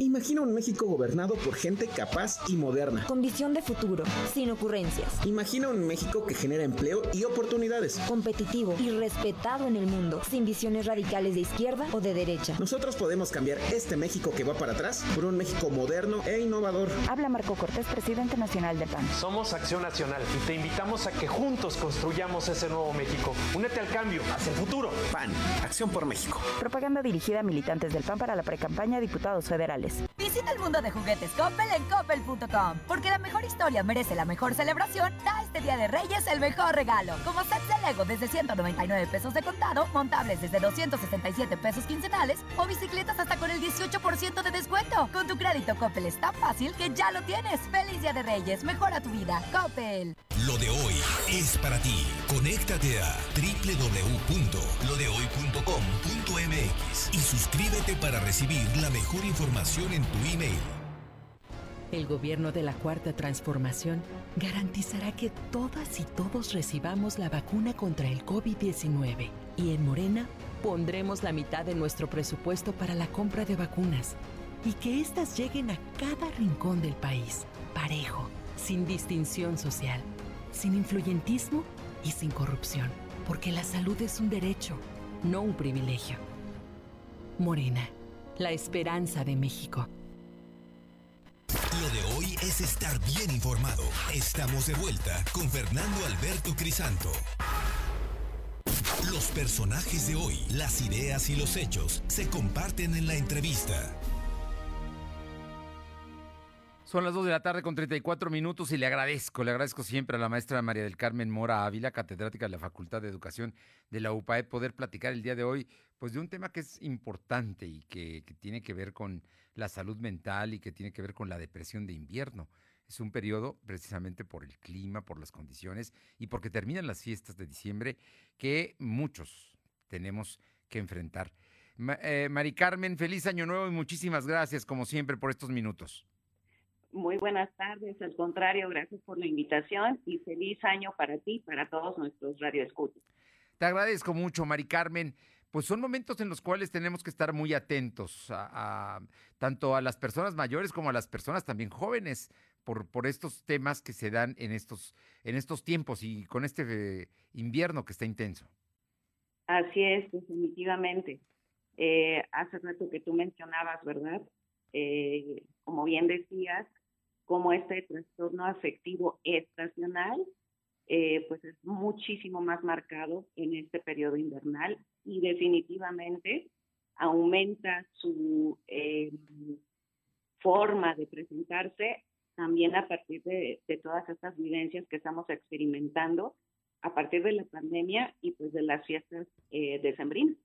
Imagina un México gobernado por gente capaz y moderna. Con visión de futuro, sin ocurrencias. Imagina un México que genera empleo y oportunidades. Competitivo y respetado en el mundo, sin visiones radicales de izquierda o de derecha. Nosotros podemos cambiar este México que va para atrás por un México moderno e innovador. Habla Marco Cortés, presidente nacional de PAN. Somos Acción Nacional y te invitamos a que juntos construyamos ese nuevo México. Únete al cambio, hacia el futuro. PAN, Acción por México. Propaganda dirigida a militantes del PAN para la precampaña a diputados federales. Visita el mundo de juguetes Coppel en coppel.com, porque la mejor historia merece la mejor celebración. Da este Día de Reyes el mejor regalo, como sets de Lego desde 199 pesos de contado, montables desde 267 pesos quincenales o bicicletas hasta con el 18% de descuento. Con tu crédito Coppel es tan fácil que ya lo tienes. Feliz Día de Reyes, mejora tu vida. Coppel. Lo de hoy es para ti. Conéctate a www.lodehoy.com.mx y suscríbete para recibir la mejor información en tu email. El gobierno de la Cuarta Transformación garantizará que todas y todos recibamos la vacuna contra el COVID-19 y en Morena pondremos la mitad de nuestro presupuesto para la compra de vacunas y que éstas lleguen a cada rincón del país, parejo, sin distinción social, sin influyentismo y sin corrupción, porque la salud es un derecho, no un privilegio. Morena la esperanza de México. Lo de hoy es estar bien informado. Estamos de vuelta con Fernando Alberto Crisanto. Los personajes de hoy, las ideas y los hechos se comparten en la entrevista. Son las 2 de la tarde con 34 minutos y le agradezco, le agradezco siempre a la maestra María del Carmen Mora Ávila, catedrática de la Facultad de Educación de la UPAE, poder platicar el día de hoy pues de un tema que es importante y que, que tiene que ver con la salud mental y que tiene que ver con la depresión de invierno. Es un periodo precisamente por el clima, por las condiciones y porque terminan las fiestas de diciembre que muchos tenemos que enfrentar. eh, Mari Carmen, feliz año nuevo y muchísimas gracias como siempre por estos minutos. Muy buenas tardes, al contrario, gracias por la invitación y feliz año para ti y para todos nuestros radioescuchos. Te agradezco mucho, Mari Carmen. Pues son momentos en los cuales tenemos que estar muy atentos tanto a las personas mayores como a las personas también jóvenes por, por estos temas que se dan en estos, en estos tiempos y con este invierno que está intenso. Así es, definitivamente. Eh, hace rato que tú mencionabas, ¿verdad? Eh, como bien decías, como este trastorno afectivo estacional, eh, pues es muchísimo más marcado en este periodo invernal y definitivamente aumenta su eh, forma de presentarse también a partir de, de, todas estas vivencias que estamos experimentando a partir de la pandemia y pues de las fiestas eh, decembrinas.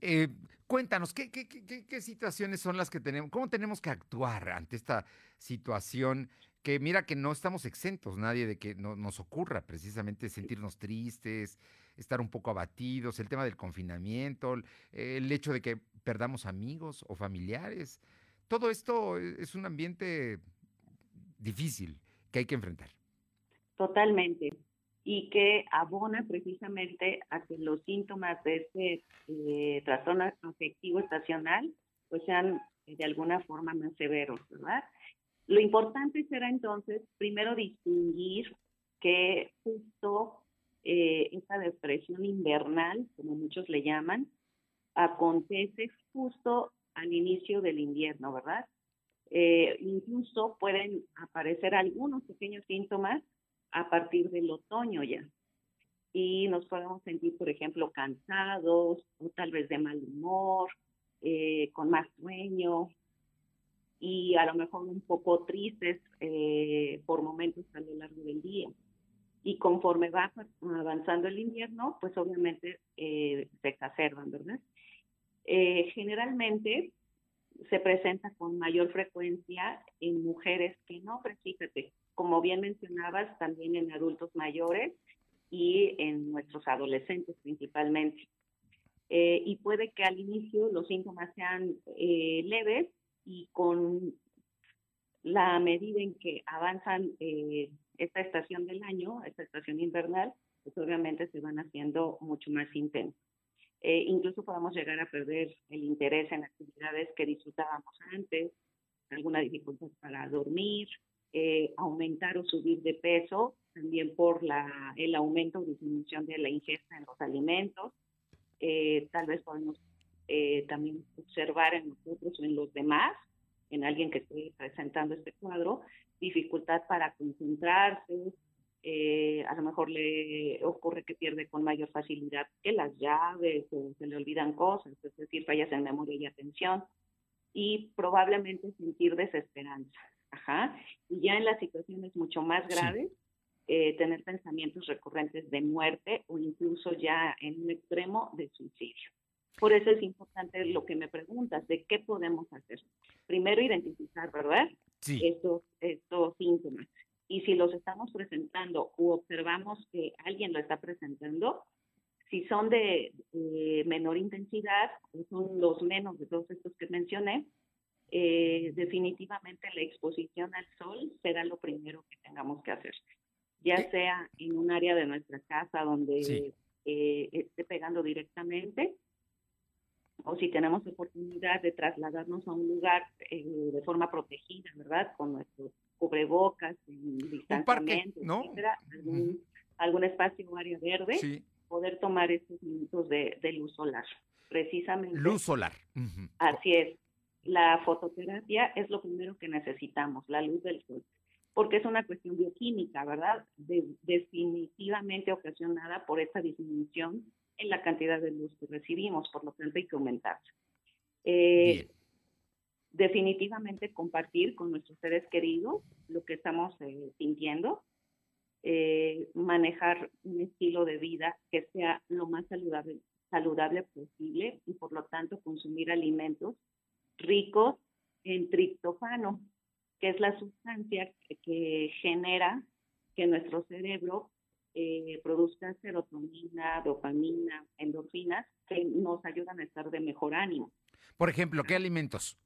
Eh, cuéntanos, ¿qué, ¿qué, qué, qué, situaciones son las que tenemos? ¿Cómo tenemos que actuar ante esta situación? Que mira que no estamos exentos nadie de que no, nos ocurra precisamente sentirnos tristes, estar un poco abatidos, el tema del confinamiento, el hecho de que perdamos amigos o familiares. Todo esto es un ambiente difícil que hay que enfrentar. Totalmente y que abona precisamente a que los síntomas de este eh, trastorno afectivo estacional pues sean de alguna forma más severos, ¿verdad? Lo importante será entonces primero distinguir que justo eh, esta depresión invernal, como muchos le llaman, acontece justo al inicio del invierno, ¿verdad? Eh, incluso pueden aparecer algunos pequeños síntomas a partir del otoño ya. Y nos podemos sentir, por ejemplo, cansados o tal vez de mal humor, eh, con más sueño y a lo mejor un poco tristes eh, por momentos a lo largo del día. Y conforme va avanzando el invierno, pues obviamente eh, se exacerban, ¿verdad? generalmente se presenta con mayor frecuencia en mujeres que no, pero fíjate, como bien mencionabas, también en adultos mayores y en nuestros adolescentes principalmente. Eh, y puede que al inicio los síntomas sean eh, leves y con la medida en que avanzan eh, esta estación del año, esta estación invernal, pues obviamente se van haciendo mucho más intensos. incluso podemos llegar a perder el interés en actividades que disfrutábamos antes, alguna dificultad para dormir, eh, aumentar o subir de peso, también por la, el aumento o disminución de la ingesta en los alimentos. Eh, tal vez podemos eh, también observar en nosotros o en los demás, en alguien que esté presentando este cuadro, dificultad para concentrarse, eh, a lo mejor le ocurre que pierde con mayor facilidad que las llaves o se le olvidan cosas, es decir, fallas en memoria y atención, y probablemente sentir desesperanza. Ajá. Y ya en las situaciones mucho más graves, sí. eh, tener pensamientos recurrentes de muerte o incluso ya en un extremo de suicidio. Por eso es importante lo que me preguntas, de qué podemos hacer. Primero, identificar, ¿verdad? Sí. Estos, estos síntomas. Y si los estamos presentando o observamos que alguien lo está presentando, si son de eh, menor intensidad son los menos de todos estos que mencioné, eh, definitivamente la exposición al sol será lo primero que tengamos que hacer, ya ¿Sí? sea en un área de nuestra casa donde sí. eh, esté pegando directamente, o si tenemos oportunidad de trasladarnos a un lugar eh, de forma protegida, ¿verdad? Con nuestros cubrebocas, distanciamiento, ¿no? etcétera, algún, uh -huh. algún espacio o área verde, sí. poder tomar estos minutos de, de, luz solar. Precisamente. Luz solar. Uh -huh. Así es la fototerapia es lo primero que necesitamos, la luz del sol, porque es una cuestión bioquímica, ¿verdad? De, definitivamente ocasionada por esta disminución en la cantidad de luz que recibimos, por lo tanto hay que aumentar. Eh, definitivamente compartir con nuestros seres queridos lo que estamos eh, sintiendo, eh, manejar un estilo de vida que sea lo más saludable, saludable posible y por lo tanto consumir alimentos ricos en triptofano, que es la sustancia que, genera que nuestro cerebro eh, produzca serotonina, dopamina, endorfinas, que nos ayudan a estar de mejor ánimo. Por ejemplo, ¿qué alimentos?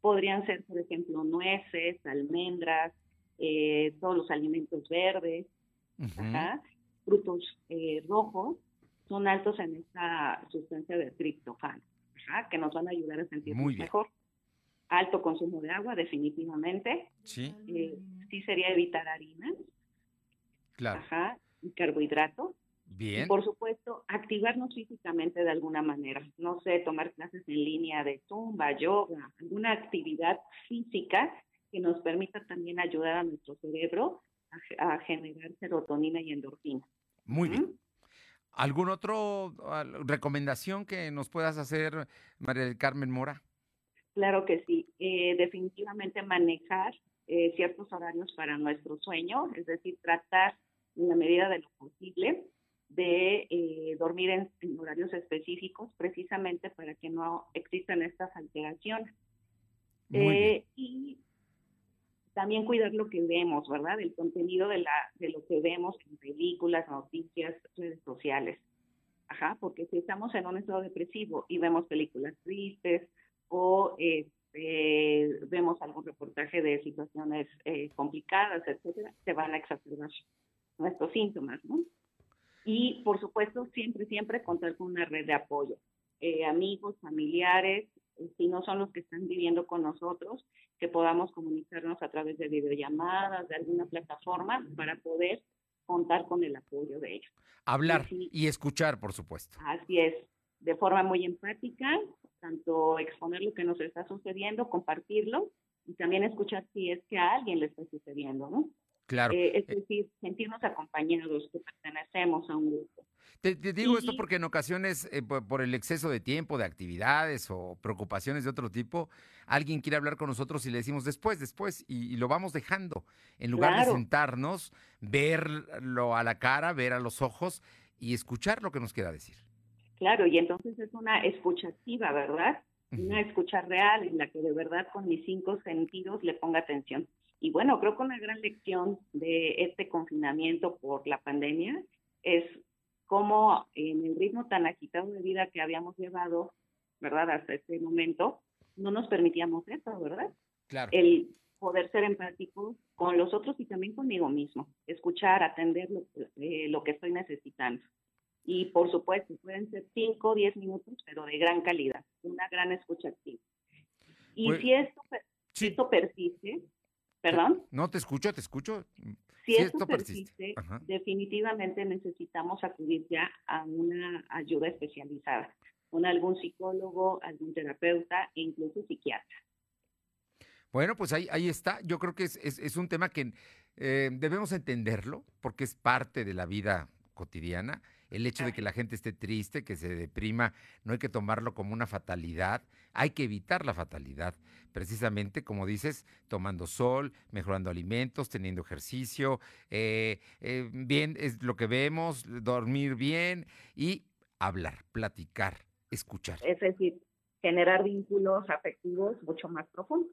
Podrían ser, por ejemplo, nueces, almendras, eh, todos los alimentos verdes, frutos eh, rojos, son altos en esta sustancia de triptofano, que nos van a ayudar a sentirnos mejor. Alto consumo de agua, definitivamente. Sí. Eh, sí sería evitar harinas. Claro. Ajá, y carbohidratos. Bien. Y por supuesto, activarnos físicamente de alguna manera. No sé, tomar clases en línea de zumba, yoga, alguna actividad física que nos permita también ayudar a nuestro cerebro a, generar serotonina y endorfina. Muy bien. ¿Algún otro recomendación que nos puedas hacer, María del Carmen Mora? Claro que sí. Eh, definitivamente manejar eh, ciertos horarios para nuestro sueño, es decir, tratar en la medida de lo posible de eh, dormir en, horarios específicos precisamente para que no existan estas alteraciones. Eh, y también cuidar lo que vemos, ¿verdad? El contenido de, la, de lo que vemos en películas, noticias, redes sociales. Ajá, porque si estamos en un estado depresivo y vemos películas tristes o eh, vemos algún reportaje de situaciones complicadas, etcétera, se van a exacerbar nuestros síntomas, ¿no? Y por supuesto, siempre, siempre contar con una red de apoyo. Eh, amigos, familiares, eh, si no son los que están viviendo con nosotros, que podamos comunicarnos a través de videollamadas, de alguna plataforma, para poder contar con el apoyo de ellos. Hablar y, escuchar, por supuesto. Así es, de forma muy empática, tanto exponer lo que nos está sucediendo, compartirlo y también escuchar si es que a alguien le está sucediendo, ¿no? Claro. Eh, es decir, sentirnos acompañados, que pertenecemos a un grupo. Te, digo esto porque en ocasiones, eh, por, el exceso de tiempo, de actividades o preocupaciones de otro tipo, alguien quiere hablar con nosotros y le decimos después, después, y, lo vamos dejando. En lugar de sentarnos, verlo a la cara, ver a los ojos y escuchar lo que nos quiera decir. Claro, y entonces es una escucha activa, ¿verdad? Una escucha real en la que de verdad con mis cinco sentidos le ponga atención. Y bueno, creo que una gran lección de este confinamiento por la pandemia es cómo en el ritmo tan agitado de vida que habíamos llevado, ¿verdad? Hasta este momento, no nos permitíamos eso, ¿verdad? Claro. El poder ser empáticos con los otros y también conmigo mismo, escuchar, atender lo, eh, lo que estoy necesitando. Y por supuesto, pueden ser 5 o 10 minutos, pero de gran calidad, una gran escucha activa. Y pues si esto, si esto persiste, ¿Perdón? No, te escucho, te escucho. Si, esto, persiste, definitivamente necesitamos acudir ya a una ayuda especializada, con algún psicólogo, algún terapeuta e incluso psiquiatra. Bueno, pues ahí, ahí está. Yo creo que es, un tema que eh, debemos entenderlo porque es parte de la vida cotidiana. El hecho de que la gente esté triste, que se deprima, no hay que tomarlo como una fatalidad. Hay que evitar la fatalidad, precisamente, como dices, tomando sol, mejorando alimentos, teniendo ejercicio, eh, eh, bien es lo que vemos, dormir bien y hablar, platicar, escuchar. Es decir, generar vínculos afectivos mucho más profundos.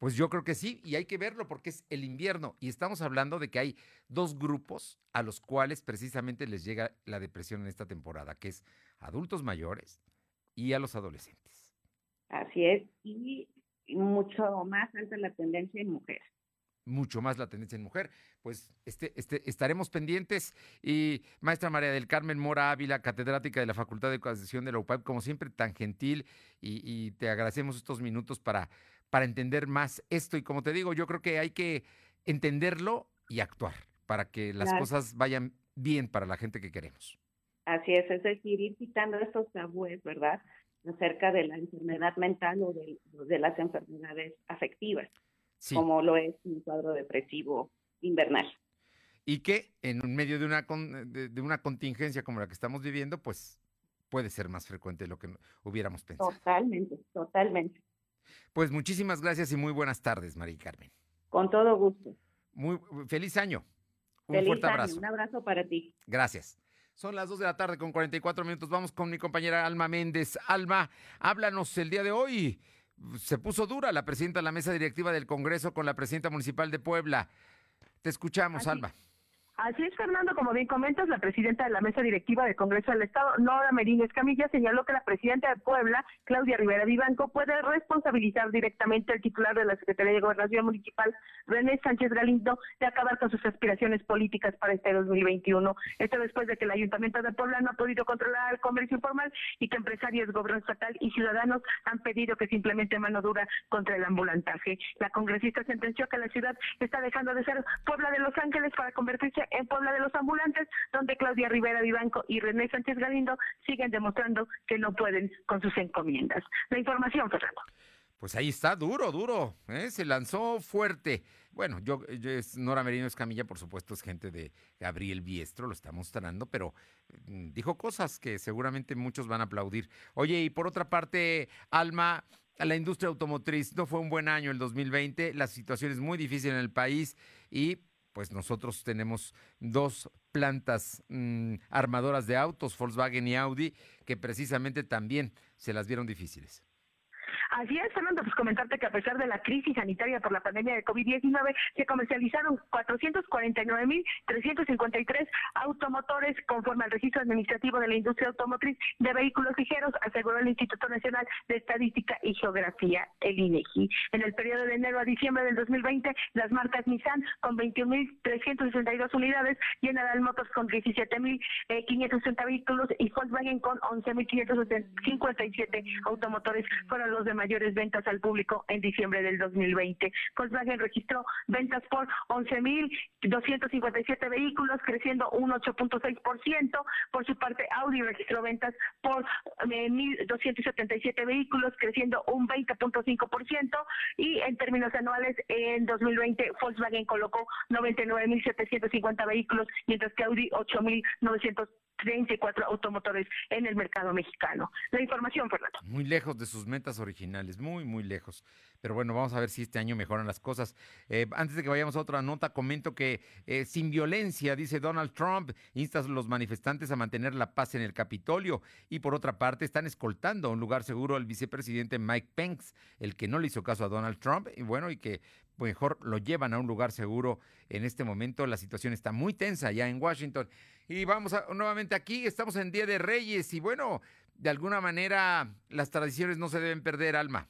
Pues yo creo que sí, y hay que verlo porque es el invierno y estamos hablando de que hay dos grupos a los cuales precisamente les llega la depresión en esta temporada, que es adultos mayores y a los adolescentes. Así es, y mucho más alta la tendencia en mujeres. Mucho más la tendencia en mujer. Pues este, este, estaremos pendientes. Y maestra María del Carmen Mora Ávila, catedrática de la Facultad de Educación de la UPAP, como siempre, tan gentil y, y te agradecemos estos minutos para para entender más esto. Y como te digo, yo creo que hay que entenderlo y actuar para que las cosas vayan bien para la gente que queremos. Así es, es decir, ir quitando estos tabúes, ¿verdad? Acerca de la enfermedad mental o de, las enfermedades afectivas, como lo es un cuadro depresivo invernal. Y que en medio de una, de una contingencia como la que estamos viviendo, pues puede ser más frecuente de lo que hubiéramos pensado. Totalmente, totalmente. Pues muchísimas gracias y muy buenas tardes, María Carmen. Con todo gusto. Muy feliz año. Un feliz fuerte año. abrazo. Un abrazo para ti. Gracias. Son las 2 de la tarde con 44 minutos. Vamos con mi compañera Alma Méndez. Alma, háblanos el día de hoy. Se puso dura la presidenta de la mesa directiva del Congreso con la presidenta municipal de Puebla. Te escuchamos, Así- Alma. Así es, Fernando, como bien comentas, la presidenta de la mesa directiva del Congreso del Estado, Nora Merino Escamilla, señaló que la presidenta de Puebla, Claudia Rivera Vivanco, puede responsabilizar directamente al titular de la Secretaría de Gobernación Municipal, René Sánchez Galindo, de acabar con sus aspiraciones políticas para este 2021. Esto después de que el Ayuntamiento de Puebla no ha podido controlar el comercio informal y que empresarios, gobierno estatal y ciudadanos han pedido que se implemente mano dura contra el ambulantaje. La congresista sentenció que la ciudad está dejando de ser Puebla de Los Ángeles para convertirse en Puebla de los ambulantes, donde Claudia Rivera Vivanco y René Sánchez Galindo siguen demostrando que no pueden con sus encomiendas. La información, Fernando. Pues ahí está, duro, duro. ¿eh? Se lanzó fuerte. Bueno, yo, yo es Nora Merino Escamilla, por supuesto, es gente de Gabriel Biestro, lo está mostrando, pero mm, dijo cosas que seguramente muchos van a aplaudir. Oye, y por otra parte, Alma, la industria automotriz no fue un buen año el 2020, la situación es muy difícil en el país y pues nosotros tenemos dos plantas mm, armadoras de autos, Volkswagen y Audi, que precisamente también se las vieron difíciles. Así es, Fernando, pues comentarte que a pesar de la crisis sanitaria por la pandemia de COVID-19, se comercializaron 449.353 automotores conforme al registro administrativo de la industria automotriz de vehículos ligeros, aseguró el Instituto Nacional de Estadística y Geografía, el INEGI. En el periodo de enero a diciembre del 2020, las marcas Nissan con 21.362 unidades, General Motors con 17.560 vehículos y Volkswagen con 11.557 automotores fueron los de mayores ventas al público en diciembre del 2020. Volkswagen registró ventas por 11.257 vehículos, creciendo un 8.6%. Por su parte, Audi registró ventas por eh, 1.277 vehículos, creciendo un 20.5%. Y en términos anuales, en 2020, Volkswagen colocó 99.750 vehículos, mientras que Audi 8.934 automotores en el mercado mexicano. La información, Fernando. Muy lejos de sus metas originales, muy, muy lejos. Pero bueno, vamos a ver si este año mejoran las cosas. Eh, antes de que vayamos a otra nota, comento que eh, sin violencia, dice Donald Trump, insta a los manifestantes a mantener la paz en el Capitolio. Y por otra parte, están escoltando a un lugar seguro al vicepresidente Mike Pence, el que no le hizo caso a Donald Trump, y bueno, y que mejor lo llevan a un lugar seguro en este momento. La situación está muy tensa ya en Washington. Y vamos a, nuevamente aquí, estamos en Día de Reyes y bueno, de alguna manera las tradiciones no se deben perder, Alma.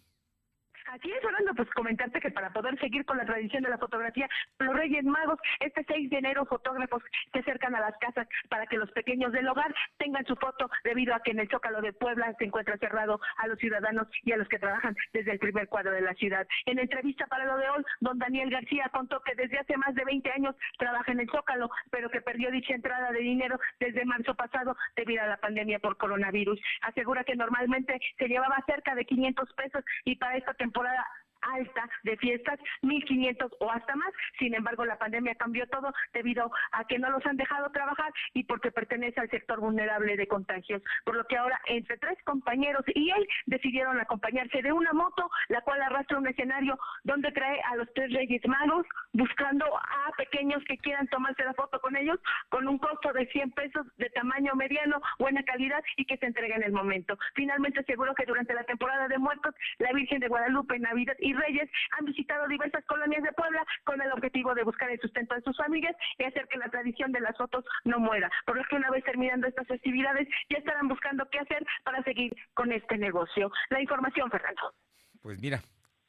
Así es, Fernando, pues comentarte que para poder seguir con la tradición de la fotografía, los Reyes Magos, este 6 de enero fotógrafos se acercan a las casas para que los pequeños del hogar tengan su foto debido a que en el Zócalo de Puebla se encuentra cerrado a los ciudadanos y a los que trabajan desde el primer cuadro de la ciudad. En entrevista para lo de hoy, don Daniel García contó que desde hace más de 20 años trabaja en el Zócalo, pero que perdió dicha entrada de dinero desde marzo pasado debido a la pandemia por coronavirus. Asegura que normalmente se llevaba cerca de 500 pesos y para esta temporada temporada alta de fiestas, 1.500 o hasta más. Sin embargo, la pandemia cambió todo debido a que no los han dejado trabajar y porque pertenece al sector vulnerable de contagios. Por lo que ahora, entre tres compañeros y él, decidieron acompañarse de una moto, la cual arrastra un escenario donde trae a los tres Reyes Magos, buscando a pequeños que quieran tomarse la foto con ellos, con un costo de 100 pesos de tamaño mediano, buena calidad y que se entrega en el momento. Finalmente, aseguró que durante la temporada de muertos, la Virgen de Guadalupe, Navidad y Reyes han visitado diversas colonias de Puebla con el objetivo de buscar el sustento de sus familias y hacer que la tradición de las fotos no muera. Por lo que una vez terminando estas festividades ya estarán buscando qué hacer para seguir con este negocio. La información, Fernando. Pues mira,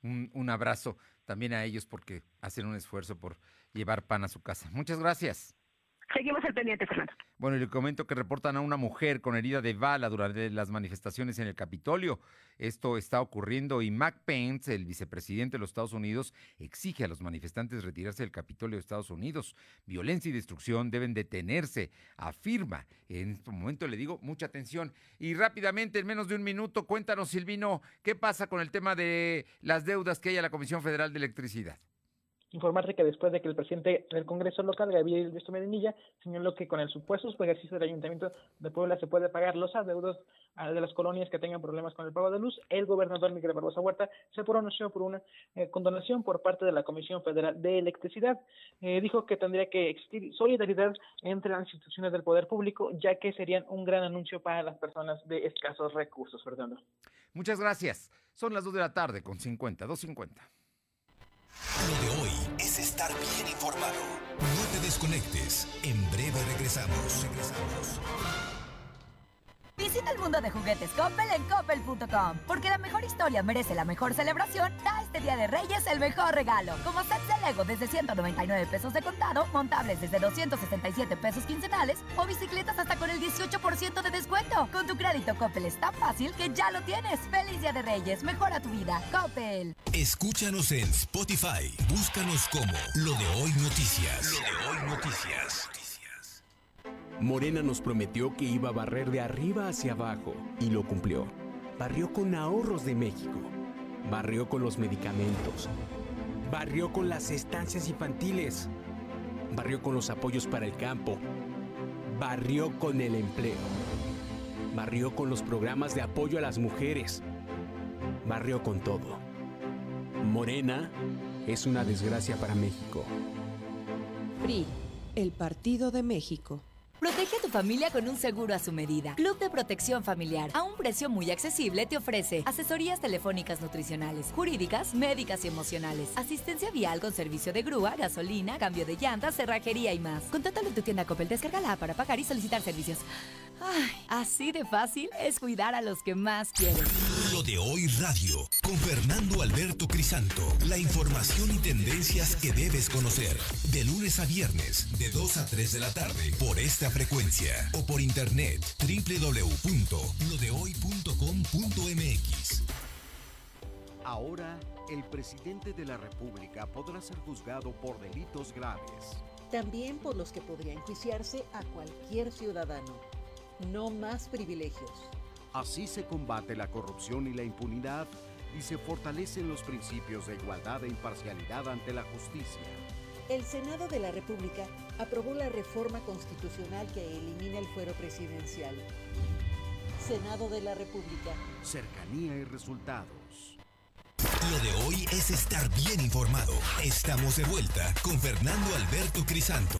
un, un abrazo también a ellos porque hacen un esfuerzo por llevar pan a su casa. Muchas gracias. Seguimos al pendiente, Fernando. Bueno, y le comento que reportan a una mujer con herida de bala durante las manifestaciones en el Capitolio. Esto está ocurriendo y Mac Pence, el vicepresidente de los Estados Unidos, exige a los manifestantes retirarse del Capitolio de Estados Unidos. Violencia y destrucción deben detenerse, afirma. En este momento le digo mucha atención. Y rápidamente, en menos de un minuto, cuéntanos, Silvino, ¿qué pasa con el tema de las deudas que hay a la Comisión Federal de Electricidad? Informarse que después de que el presidente del Congreso local, Gabriel Ernesto Medinilla, señaló que con el supuesto ejercicio del Ayuntamiento de Puebla se puede pagar los adeudos de las colonias que tengan problemas con el pago de luz, el gobernador Miguel Barbosa Huerta se pronunció por una eh, condonación por parte de la Comisión Federal de Electricidad. Eh, dijo que tendría que existir solidaridad entre las instituciones del poder público, ya que serían un gran anuncio para las personas de escasos recursos, Fernando. Muchas gracias. Son las 2 de la tarde con 50, 2.50. Lo de hoy es estar bien informado. No te desconectes. En breve regresamos. Regresamos. Visita el mundo de juguetes Coppel en coppel.com, porque la mejor historia merece la mejor celebración. Da este Día de Reyes el mejor regalo, como sets de Lego desde 199 pesos de contado, montables desde 267 pesos quincenales o bicicletas hasta con el 18% de descuento. Con tu crédito Coppel es tan fácil que ya lo tienes. Feliz Día de Reyes, mejora tu vida. Coppel. Escúchanos en Spotify. Búscanos como Lo de Hoy Noticias. Lo de Hoy Noticias. Morena nos prometió que iba a barrer de arriba hacia abajo y lo cumplió. Barrió con ahorros de México. Barrió con los medicamentos. Barrió con las estancias infantiles. Barrió con los apoyos para el campo. Barrió con el empleo. Barrió con los programas de apoyo a las mujeres. Barrió con todo. Morena es una desgracia para México. PRI, el Partido de México. Protege a tu familia con un seguro a su medida. Club de Protección Familiar, a un precio muy accesible, te ofrece asesorías telefónicas nutricionales, jurídicas, médicas y emocionales, asistencia vial con servicio de grúa, gasolina, cambio de llantas, cerrajería y más. Contáctalo en tu tienda Coppel, descárgala para pagar y solicitar servicios. Ay, así de fácil es cuidar a los que más quieren. Lo de hoy radio, con Fernando Alberto Crisanto. La información y tendencias que debes conocer. De lunes a viernes, de 2 a 3 de la tarde, por esta frecuencia o por internet www.lodehoy.com.mx. Ahora, el presidente de la República podrá ser juzgado por delitos graves. También por los que podría enjuiciarse a cualquier ciudadano. No más privilegios. Así se combate la corrupción y la impunidad y se fortalecen los principios de igualdad e imparcialidad ante la justicia. El Senado de la República aprobó la reforma constitucional que elimina el fuero presidencial. Senado de la República. Cercanía y resultados. Lo de hoy es estar bien informado. Estamos de vuelta con Fernando Alberto Crisanto.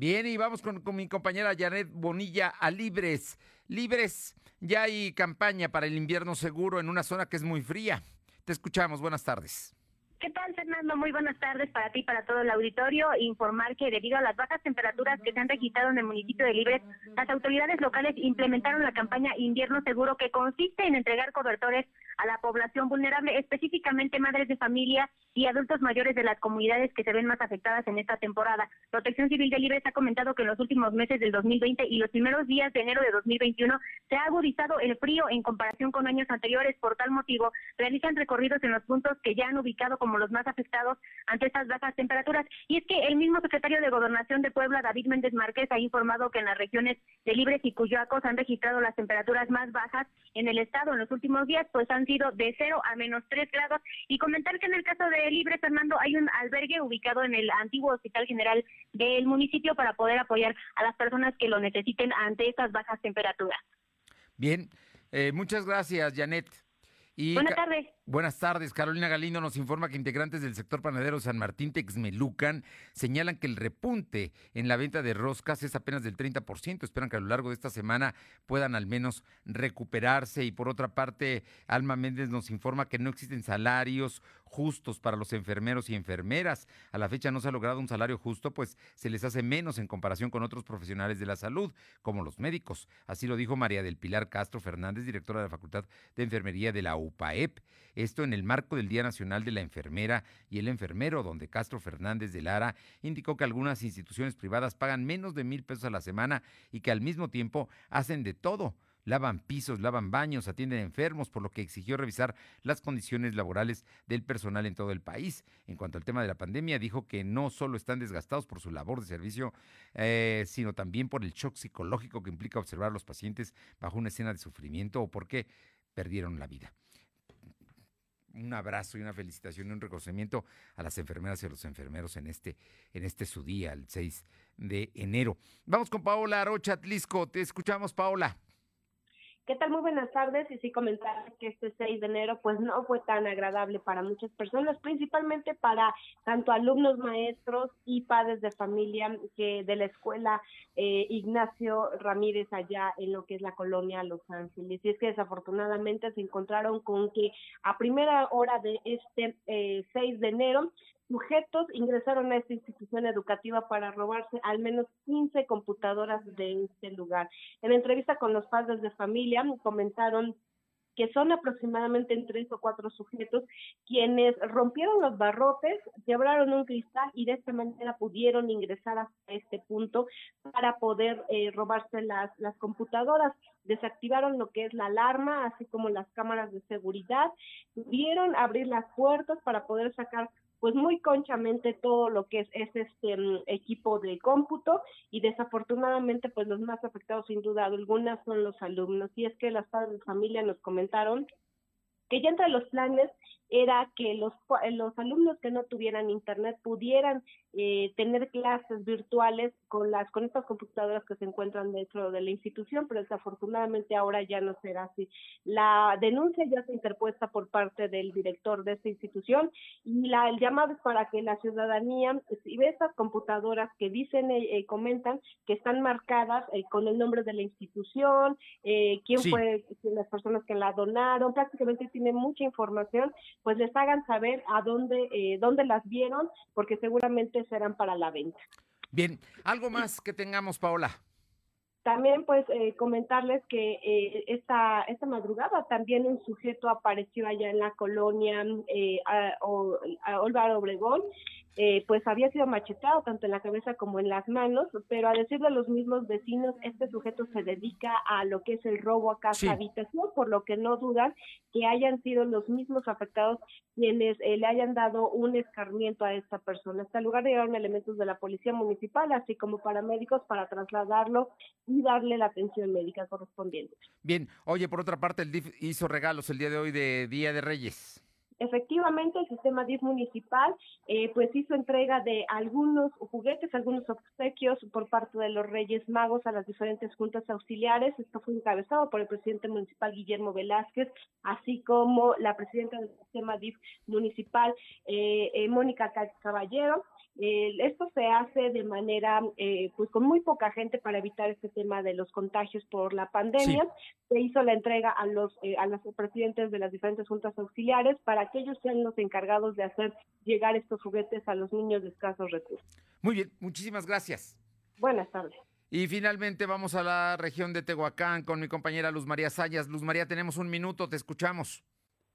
Bien, y vamos con, mi compañera Janet Bonilla a Libres. Libres, ya hay campaña para el invierno seguro en una zona que es muy fría. Te escuchamos, buenas tardes. ¿Qué tal, Fernando? Muy buenas tardes para ti y para todo el auditorio. Informar que debido a las bajas temperaturas que se han registrado en el municipio de Libres, las autoridades locales implementaron la campaña Invierno Seguro que consiste en entregar cobertores a la población vulnerable, específicamente madres de familia y adultos mayores de las comunidades que se ven más afectadas en esta temporada. Protección Civil de Libres ha comentado que en los últimos meses del 2020 y los primeros días de enero de 2021 se ha agudizado el frío en comparación con años anteriores. Por tal motivo, realizan recorridos en los puntos que ya han ubicado como los más afectados ante estas bajas temperaturas. Y es que el mismo secretario de Gobernación de Puebla, David Méndez Márquez, ha informado que en las regiones de Libres y Cuyoacos han registrado las temperaturas más bajas en el estado en los últimos días, pues han de 0 a menos 3 grados. Y comentar que en el caso de Libres, Fernando, hay un albergue ubicado en el antiguo Hospital General del municipio para poder apoyar a las personas que lo necesiten ante estas bajas temperaturas. Bien, eh, muchas gracias, Janet. Y Buenas tardes. Buenas tardes. Carolina Galindo nos informa que integrantes del sector panadero San Martín Texmelucan señalan que el repunte en la venta de roscas es apenas del 30%. Esperan que a lo largo de esta semana puedan al menos recuperarse. Y por otra parte, Alma Méndez nos informa que no existen salarios justos para los enfermeros y enfermeras. A la fecha no se ha logrado un salario justo, pues se les hace menos en comparación con otros profesionales de la salud, como los médicos. Así lo dijo María del Pilar Castro Fernández, directora de la Facultad de Enfermería de la UPAEP. Esto en el marco del Día Nacional de la Enfermera y el Enfermero, donde Castro Fernández de Lara indicó que algunas instituciones privadas pagan menos de mil pesos a la semana y que al mismo tiempo hacen de todo lavan pisos, lavan baños, atienden enfermos, por lo que exigió revisar las condiciones laborales del personal en todo el país. En cuanto al tema de la pandemia, dijo que no solo están desgastados por su labor de servicio, eh, sino también por el shock psicológico que implica observar a los pacientes bajo una escena de sufrimiento o porque perdieron la vida. Un abrazo y una felicitación y un reconocimiento a las enfermeras y a los enfermeros en este, en este su día, el 6 de enero. Vamos con Paola Arocha Atlisco. Te escuchamos, Paola. ¿Qué tal? Muy buenas tardes. Y sí comentar que este 6 de enero pues no fue tan agradable para muchas personas, principalmente para tanto alumnos, maestros y padres de familia que de la escuela eh, Ignacio Ramírez allá en lo que es la colonia Los Ángeles. Y es que desafortunadamente se encontraron con que a primera hora de este eh, 6 de enero sujetos ingresaron a esta institución educativa para robarse al menos 15 computadoras de este lugar. En entrevista con los padres de familia comentaron que son aproximadamente en tres o cuatro sujetos quienes rompieron los barrotes, quebraron un cristal y de esta manera pudieron ingresar hasta este punto para poder eh, robarse las, las computadoras. Desactivaron lo que es la alarma, así como las cámaras de seguridad, pudieron abrir las puertas para poder sacar pues muy conchamente todo lo que es, este equipo de cómputo y desafortunadamente pues los más afectados sin duda alguna son los alumnos. Y es que las padres de familia nos comentaron que ya entre los planes era que los, los alumnos que no tuvieran internet pudieran eh, tener clases virtuales con las con estas computadoras que se encuentran dentro de la institución, pero desafortunadamente ahora ya no será así. La denuncia ya se interpuesta por parte del director de esta institución y la, el llamado es para que la ciudadanía, si ve estas computadoras que dicen, eh, eh comentan que están marcadas eh, con el nombre de la institución, eh, quién fue las personas que la donaron, prácticamente tiene mucha información pues les hagan saber a dónde, eh, dónde las vieron, porque seguramente serán para la venta. Bien, algo más que tengamos, Paola. También pues eh, comentarles que eh, esta, esta madrugada también un sujeto apareció allá en la colonia eh, a, a Obregón eh, pues había sido machetado tanto en la cabeza como en las manos, pero a decir de los mismos vecinos, este sujeto se dedica a lo que es el robo a casa habitación, por lo que no dudan que hayan sido los mismos afectados quienes eh, le hayan dado un escarmiento a esta persona. Hasta el lugar llegaron elementos de la policía municipal, así como paramédicos, para trasladarlo y darle la atención médica correspondiente. Bien, oye, por otra parte, el DIF hizo regalos el día de hoy de Día de Reyes efectivamente el sistema DIF municipal eh, pues hizo entrega de algunos juguetes, algunos obsequios por parte de los Reyes Magos a las diferentes juntas auxiliares. Esto fue encabezado por el presidente municipal Guillermo Velázquez, así como la presidenta del sistema DIF municipal, eh, eh, Mónica Caballero. Eh, esto se hace de manera, eh, pues con muy poca gente para evitar este tema de los contagios por la pandemia. Se hizo la entrega a los, eh, a los presidentes de las diferentes juntas auxiliares para que ellos sean los encargados de hacer llegar estos juguetes a los niños de escasos recursos. Muy bien, muchísimas gracias. Buenas tardes. Y finalmente vamos a la región de Tehuacán con mi compañera Luz María Sayas. Luz María, tenemos un minuto, te escuchamos.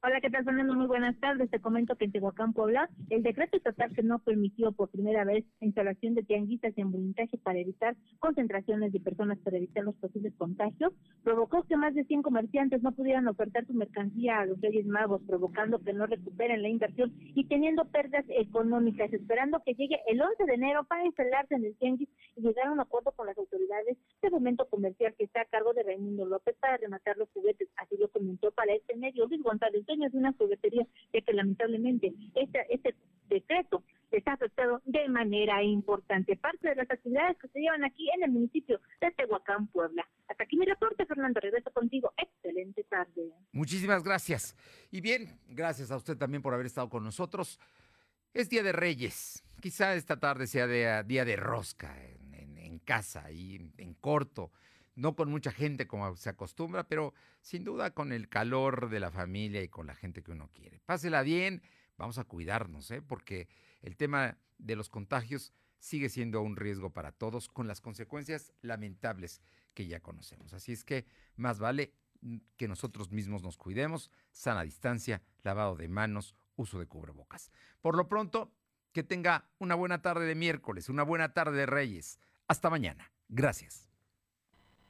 Hola, ¿qué tal, Fernando? Muy buenas tardes. Te comento que en Tehuacán, Puebla, el decreto estatal que no permitió por primera vez la instalación de tianguistas en voluntaje para evitar concentraciones de personas para evitar los posibles contagios, provocó que más de 100 comerciantes no pudieran ofertar su mercancía a los Reyes Magos, provocando que no recuperen la inversión y teniendo pérdidas económicas, esperando que llegue el 11 de enero para instalarse en el tianguis y llegar a un acuerdo con las autoridades de momento comercial que está a cargo de Raimundo López para rematar los juguetes. Así lo comentó para este medio Luis González de una juguetería, ya que lamentablemente este, este decreto está afectado de manera importante. Parte de las actividades que se llevan aquí en el municipio de Tehuacán, Puebla. Hasta aquí mi reporte, Fernando. Regreso contigo. Excelente tarde. Muchísimas gracias. Y bien, gracias a usted también por haber estado con nosotros. Es Día de Reyes. Quizá esta tarde sea de, día de rosca en, en casa y en corto no con mucha gente como se acostumbra, pero sin duda con el calor de la familia y con la gente que uno quiere. Pásela bien, vamos a cuidarnos, ¿eh? porque el tema de los contagios sigue siendo un riesgo para todos con las consecuencias lamentables que ya conocemos. Así es que más vale que nosotros mismos nos cuidemos, sana distancia, lavado de manos, uso de cubrebocas. Por lo pronto, que tenga una buena tarde de miércoles, una buena tarde de Reyes. Hasta mañana. Gracias.